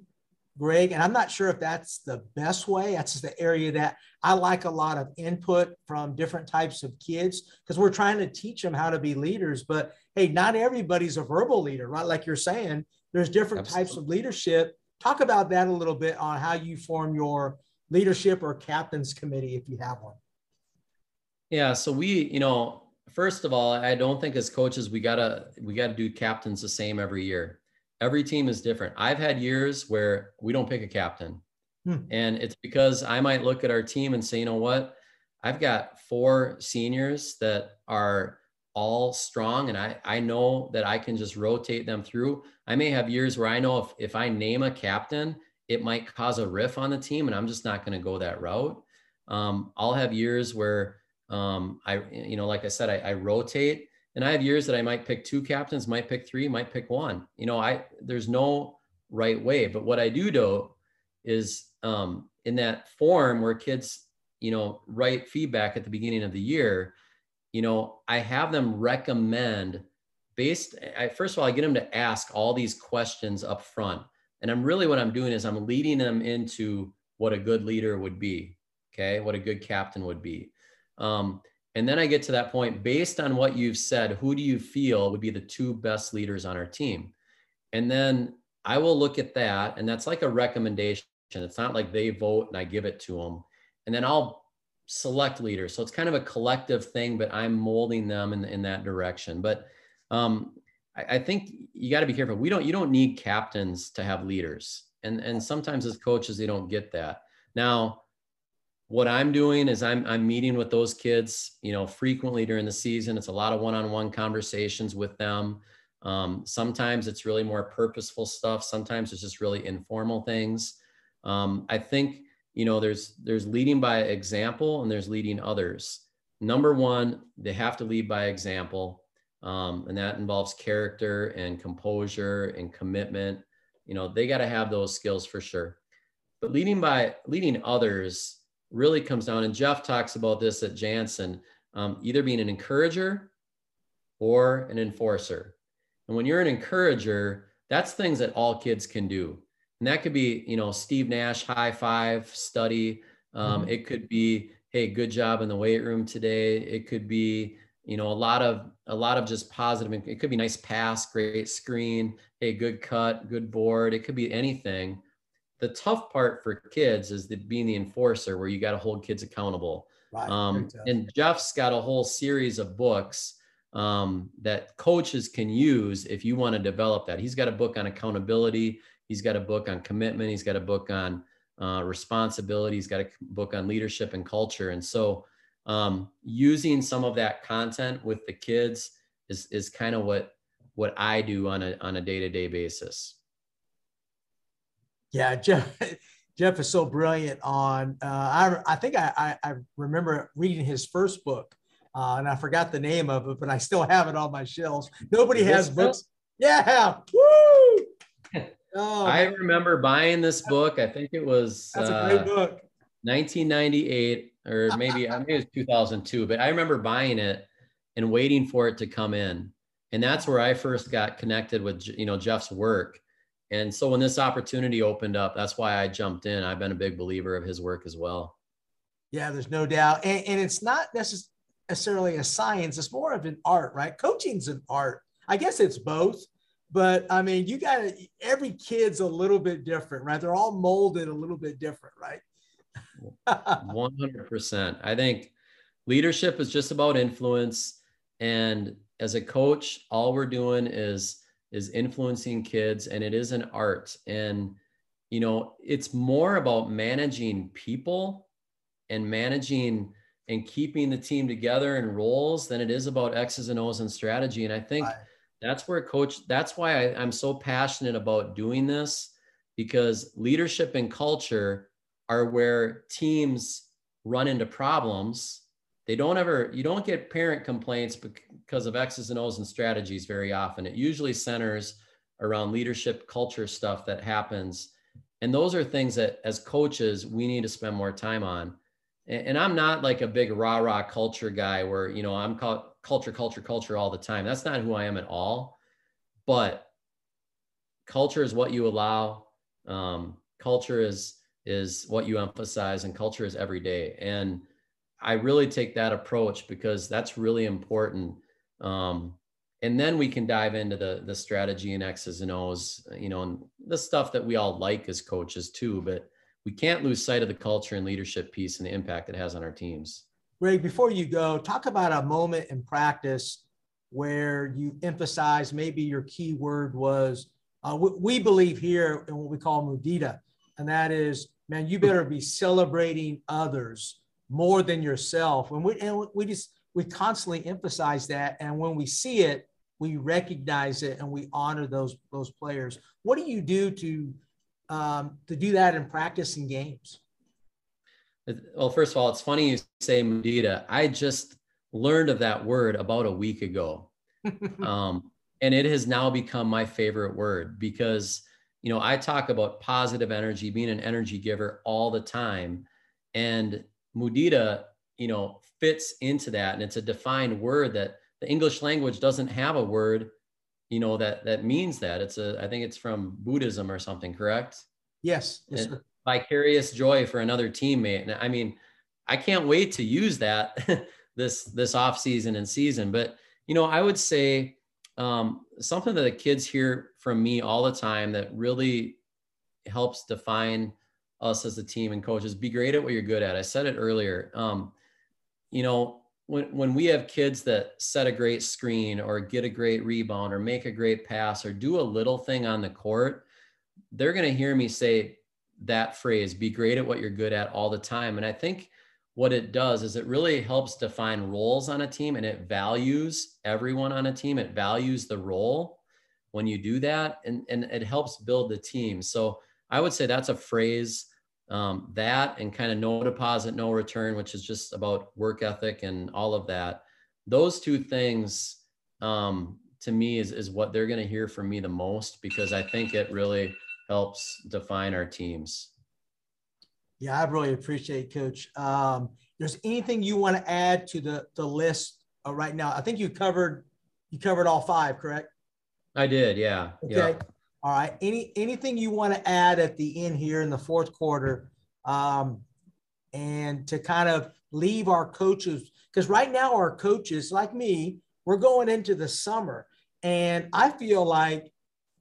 greg and i'm not sure if that's the best way that's just the area that i like a lot of input from different types of kids because we're trying to teach them how to be leaders but hey not everybody's a verbal leader right like you're saying there's different Absolutely. types of leadership talk about that a little bit on how you form your leadership or captain's committee if you have one? Yeah, so we, you know, first of all, I don't think as coaches we gotta we gotta do captains the same every year. Every team is different. I've had years where we don't pick a captain, hmm. and it's because I might look at our team and say, you know what, I've got four seniors that are all strong and I, I know that I can just rotate them through. I may have years where I know if, if I name a captain, it might cause a riff on the team, and I'm just not going to go that route. Um, I'll have years where um, I, you know, like I said, I, I, rotate, and I have years that I might pick two captains, might pick three, might pick one. You know, I there's no right way, but what I do do is um, in that form where kids, you know, write feedback at the beginning of the year. You know, I have them recommend based. I, first of all, I get them to ask all these questions up front and I'm really what I'm doing is I'm leading them into what a good leader would be. Okay. What a good captain would be. Um, and then I get to that point based on what you've said, who do you feel would be the two best leaders on our team? And then I will look at that. And that's like a recommendation. It's not like they vote and I give it to them. And then I'll select leaders. So it's kind of a collective thing, but I'm molding them in, in that direction. But um, I, I think you got to be careful. We don't you don't need captains to have leaders, and and sometimes as coaches they don't get that. Now, what I'm doing is I'm I'm meeting with those kids, you know, frequently during the season. It's a lot of one-on-one conversations with them. Um, sometimes it's really more purposeful stuff. Sometimes it's just really informal things. Um, I think you know there's there's leading by example and there's leading others. Number one, they have to lead by example um, and that involves character and composure and commitment. You know, they got to have those skills for sure. But leading by leading others really comes down, and Jeff talks about this at Janssen, um, either being an encourager or an enforcer. And when you're an encourager, that's things that all kids can do. And that could be, you know, Steve Nash high five study. Um, mm-hmm. It could be, hey, good job in the weight room today. It could be, you know, a lot of a lot of just positive. It could be nice pass, great screen, hey, good cut, good board. It could be anything. The tough part for kids is the, being the enforcer, where you got to hold kids accountable. Right. Um, and Jeff's got a whole series of books um, that coaches can use if you want to develop that. He's got a book on accountability. He's got a book on commitment. He's got a book on uh, responsibility. He's got a book on leadership and culture. And so um, using some of that content with the kids is is kind of what what I do on a on a day to day basis. Yeah, Jeff. [laughs] Jeff is so brilliant on. Uh, I I think I, I, I remember reading his first book uh, and I forgot the name of it, but I still have it on my shelves. Nobody has books. Yeah, woo! [laughs] Oh, I remember buying this book. I think it was that's a great uh, book. 1998 or maybe maybe it was 2002, but I remember buying it and waiting for it to come in. And that's where I first got connected with you know Jeff's work. And so when this opportunity opened up, that's why I jumped in. I've been a big believer of his work as well. Yeah, there's no doubt. And, and it's not necessarily a science, it's more of an art, right? Coaching's an art. I guess it's both. But I mean, you got to, every kid's a little bit different, right? They're all molded a little bit different, right? [laughs] 100%. I think leadership is just about influence. And as a coach, all we're doing is, is influencing kids and it is an art. And, you know, it's more about managing people and managing and keeping the team together in roles than it is about X's and O's and strategy. And I think, right that's where coach that's why I, i'm so passionate about doing this because leadership and culture are where teams run into problems they don't ever you don't get parent complaints because of x's and o's and strategies very often it usually centers around leadership culture stuff that happens and those are things that as coaches we need to spend more time on and, and i'm not like a big rah rah culture guy where you know i'm called culture, culture, culture all the time. That's not who I am at all. But culture is what you allow. Um, culture is is what you emphasize, and culture is every day. And I really take that approach because that's really important. Um, and then we can dive into the the strategy and X's and O's, you know, and the stuff that we all like as coaches too. But we can't lose sight of the culture and leadership piece and the impact it has on our teams. Greg, before you go, talk about a moment in practice where you emphasize maybe your key word was uh, we believe here in what we call mudita, and that is, man, you better be celebrating others more than yourself. And we and we just we constantly emphasize that, and when we see it, we recognize it and we honor those those players. What do you do to um, to do that in practice and games? Well, first of all, it's funny you say mudita. I just learned of that word about a week ago. [laughs] um, and it has now become my favorite word because, you know, I talk about positive energy, being an energy giver all the time. And mudita, you know, fits into that. And it's a defined word that the English language doesn't have a word, you know, that that means that. It's a, I think it's from Buddhism or something, correct? Yes. yes vicarious joy for another teammate. And I mean, I can't wait to use that [laughs] this this off season and season. But you know, I would say um, something that the kids hear from me all the time that really helps define us as a team and coaches. Be great at what you're good at. I said it earlier. Um, you know, when when we have kids that set a great screen or get a great rebound or make a great pass or do a little thing on the court, they're going to hear me say, that phrase be great at what you're good at all the time and i think what it does is it really helps define roles on a team and it values everyone on a team it values the role when you do that and, and it helps build the team so i would say that's a phrase um, that and kind of no deposit no return which is just about work ethic and all of that those two things um, to me is, is what they're going to hear from me the most because i think it really helps define our teams. Yeah, I really appreciate Coach. Um, there's anything you want to add to the, the list uh, right now? I think you covered you covered all five, correct? I did, yeah. Okay. Yeah. All right. Any anything you want to add at the end here in the fourth quarter, um, and to kind of leave our coaches because right now our coaches like me, we're going into the summer, and I feel like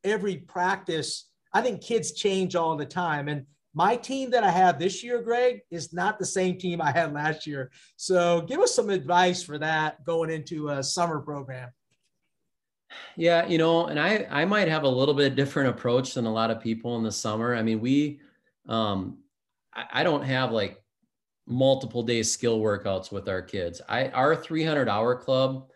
every practice I think kids change all the time. And my team that I have this year, Greg, is not the same team I had last year. So give us some advice for that going into a summer program. Yeah, you know, and I I might have a little bit different approach than a lot of people in the summer. I mean, we um I, I don't have like multiple day skill workouts with our kids. I our 300 hour club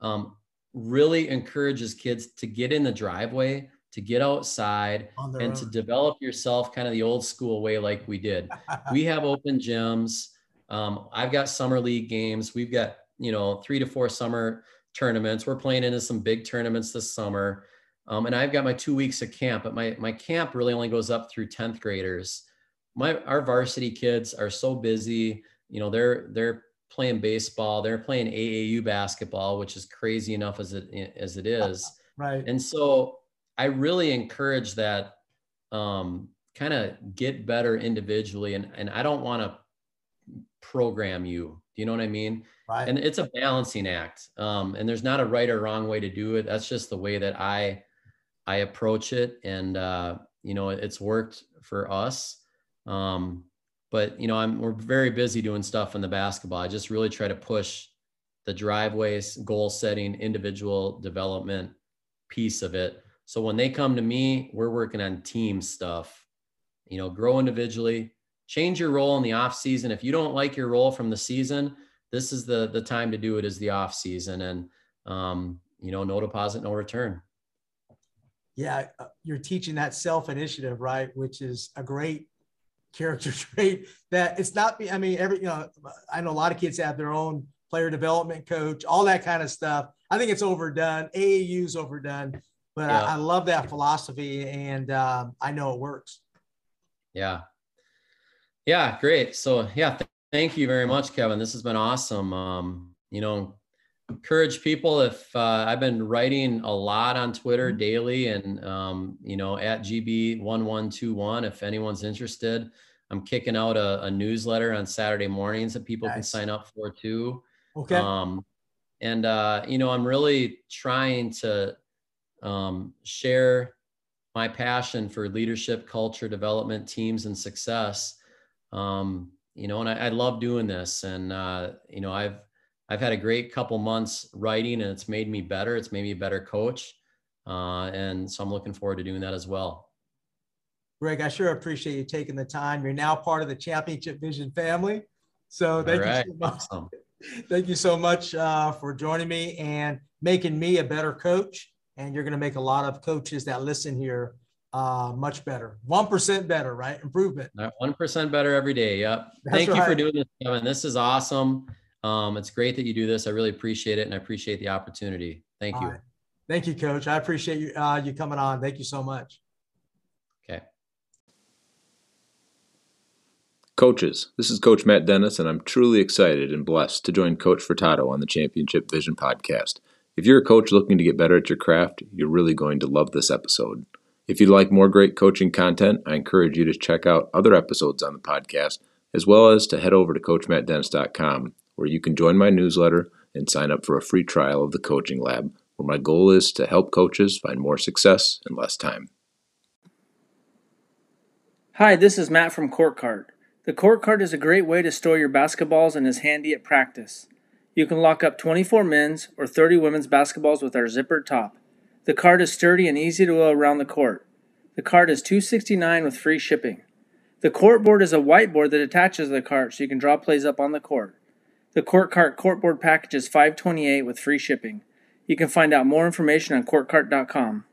um really encourages kids to get in the driveway to get outside and own. to develop yourself kind of the old school way like we did. [laughs] we have open gyms. Um, I've got summer league games. We've got you know, three to four summer tournaments. We're playing into some big tournaments this summer. Um, and I've got my two weeks of camp, but my, my camp really only goes up through 10th graders. My, our varsity kids are so busy, you know, they're, they're playing baseball, they're playing AAU basketball, which is crazy enough as it, as it is. [laughs] Right. And so I really encourage that, um, kind of get better individually. And, and I don't want to program you. Do you know what I mean? Right. And it's a balancing act. Um, and there's not a right or wrong way to do it. That's just the way that I I approach it. And uh, you know, it's worked for us. Um, but you know, I'm we're very busy doing stuff in the basketball. I just really try to push the driveways, goal setting, individual development piece of it. So when they come to me, we're working on team stuff. You know, grow individually, change your role in the off season. If you don't like your role from the season, this is the the time to do it is the off season. And um, you know no deposit no return. Yeah uh, you're teaching that self initiative right? Which is a great [laughs] character trait that it's not i mean every you know i know a lot of kids have their own player development coach all that kind of stuff. I think it's overdone. AAU's overdone but yeah. I, I, love that philosophy and um, i know it works. Yeah yeah great so yeah th- thank you very much kevin this has been awesome um, you know encourage people if uh, I've been writing a lot on Twitter mm-hmm. daily and um, you know at GB1121 if anyone's interested. I'm kicking out a, a newsletter on Saturday mornings that people nice. can sign up for too. Okay. Um, and uh, you know I'm really trying to um, share my passion for leadership, culture development, teams, and success. Um, you know, and I, I love doing this, and uh, you know I've I've had a great couple months writing and it's made me better. It's made me a better coach. Uh, and so I'm looking forward to doing that as well. Greg, I sure appreciate you taking the time. You're now part of the Championship Vision family. So thank right. you so much. Awesome. [laughs] Thank you so much uh, for joining me and making me a better coach. And you're going to make a lot of coaches that listen here uh, much better. 1% better, right? Improvement. 1% better every day. Yep. That's Thank right. you for doing this, Kevin. This is awesome. Um, it's great that you do this. I really appreciate it, and I appreciate the opportunity. Thank All you. Right. Thank you, Coach. I appreciate you uh, you coming on. Thank you so much. Okay. Coaches, this is Coach Matt Dennis, and I'm truly excited and blessed to join Coach Furtado on the Championship Vision podcast. If you're a coach looking to get better at your craft, you're really going to love this episode. If you'd like more great coaching content, I encourage you to check out other episodes on the podcast, as well as to head over to CoachMattDennis.com where you can join my newsletter and sign up for a free trial of the Coaching Lab, where my goal is to help coaches find more success in less time. Hi, this is Matt from Court Cart. The Court Cart is a great way to store your basketballs and is handy at practice. You can lock up 24 men's or 30 women's basketballs with our zippered top. The cart is sturdy and easy to go around the court. The cart is 269 with free shipping. The court board is a whiteboard that attaches to the cart so you can draw plays up on the court. The Court Cart Courtboard package is 528 with free shipping. You can find out more information on courtcart.com.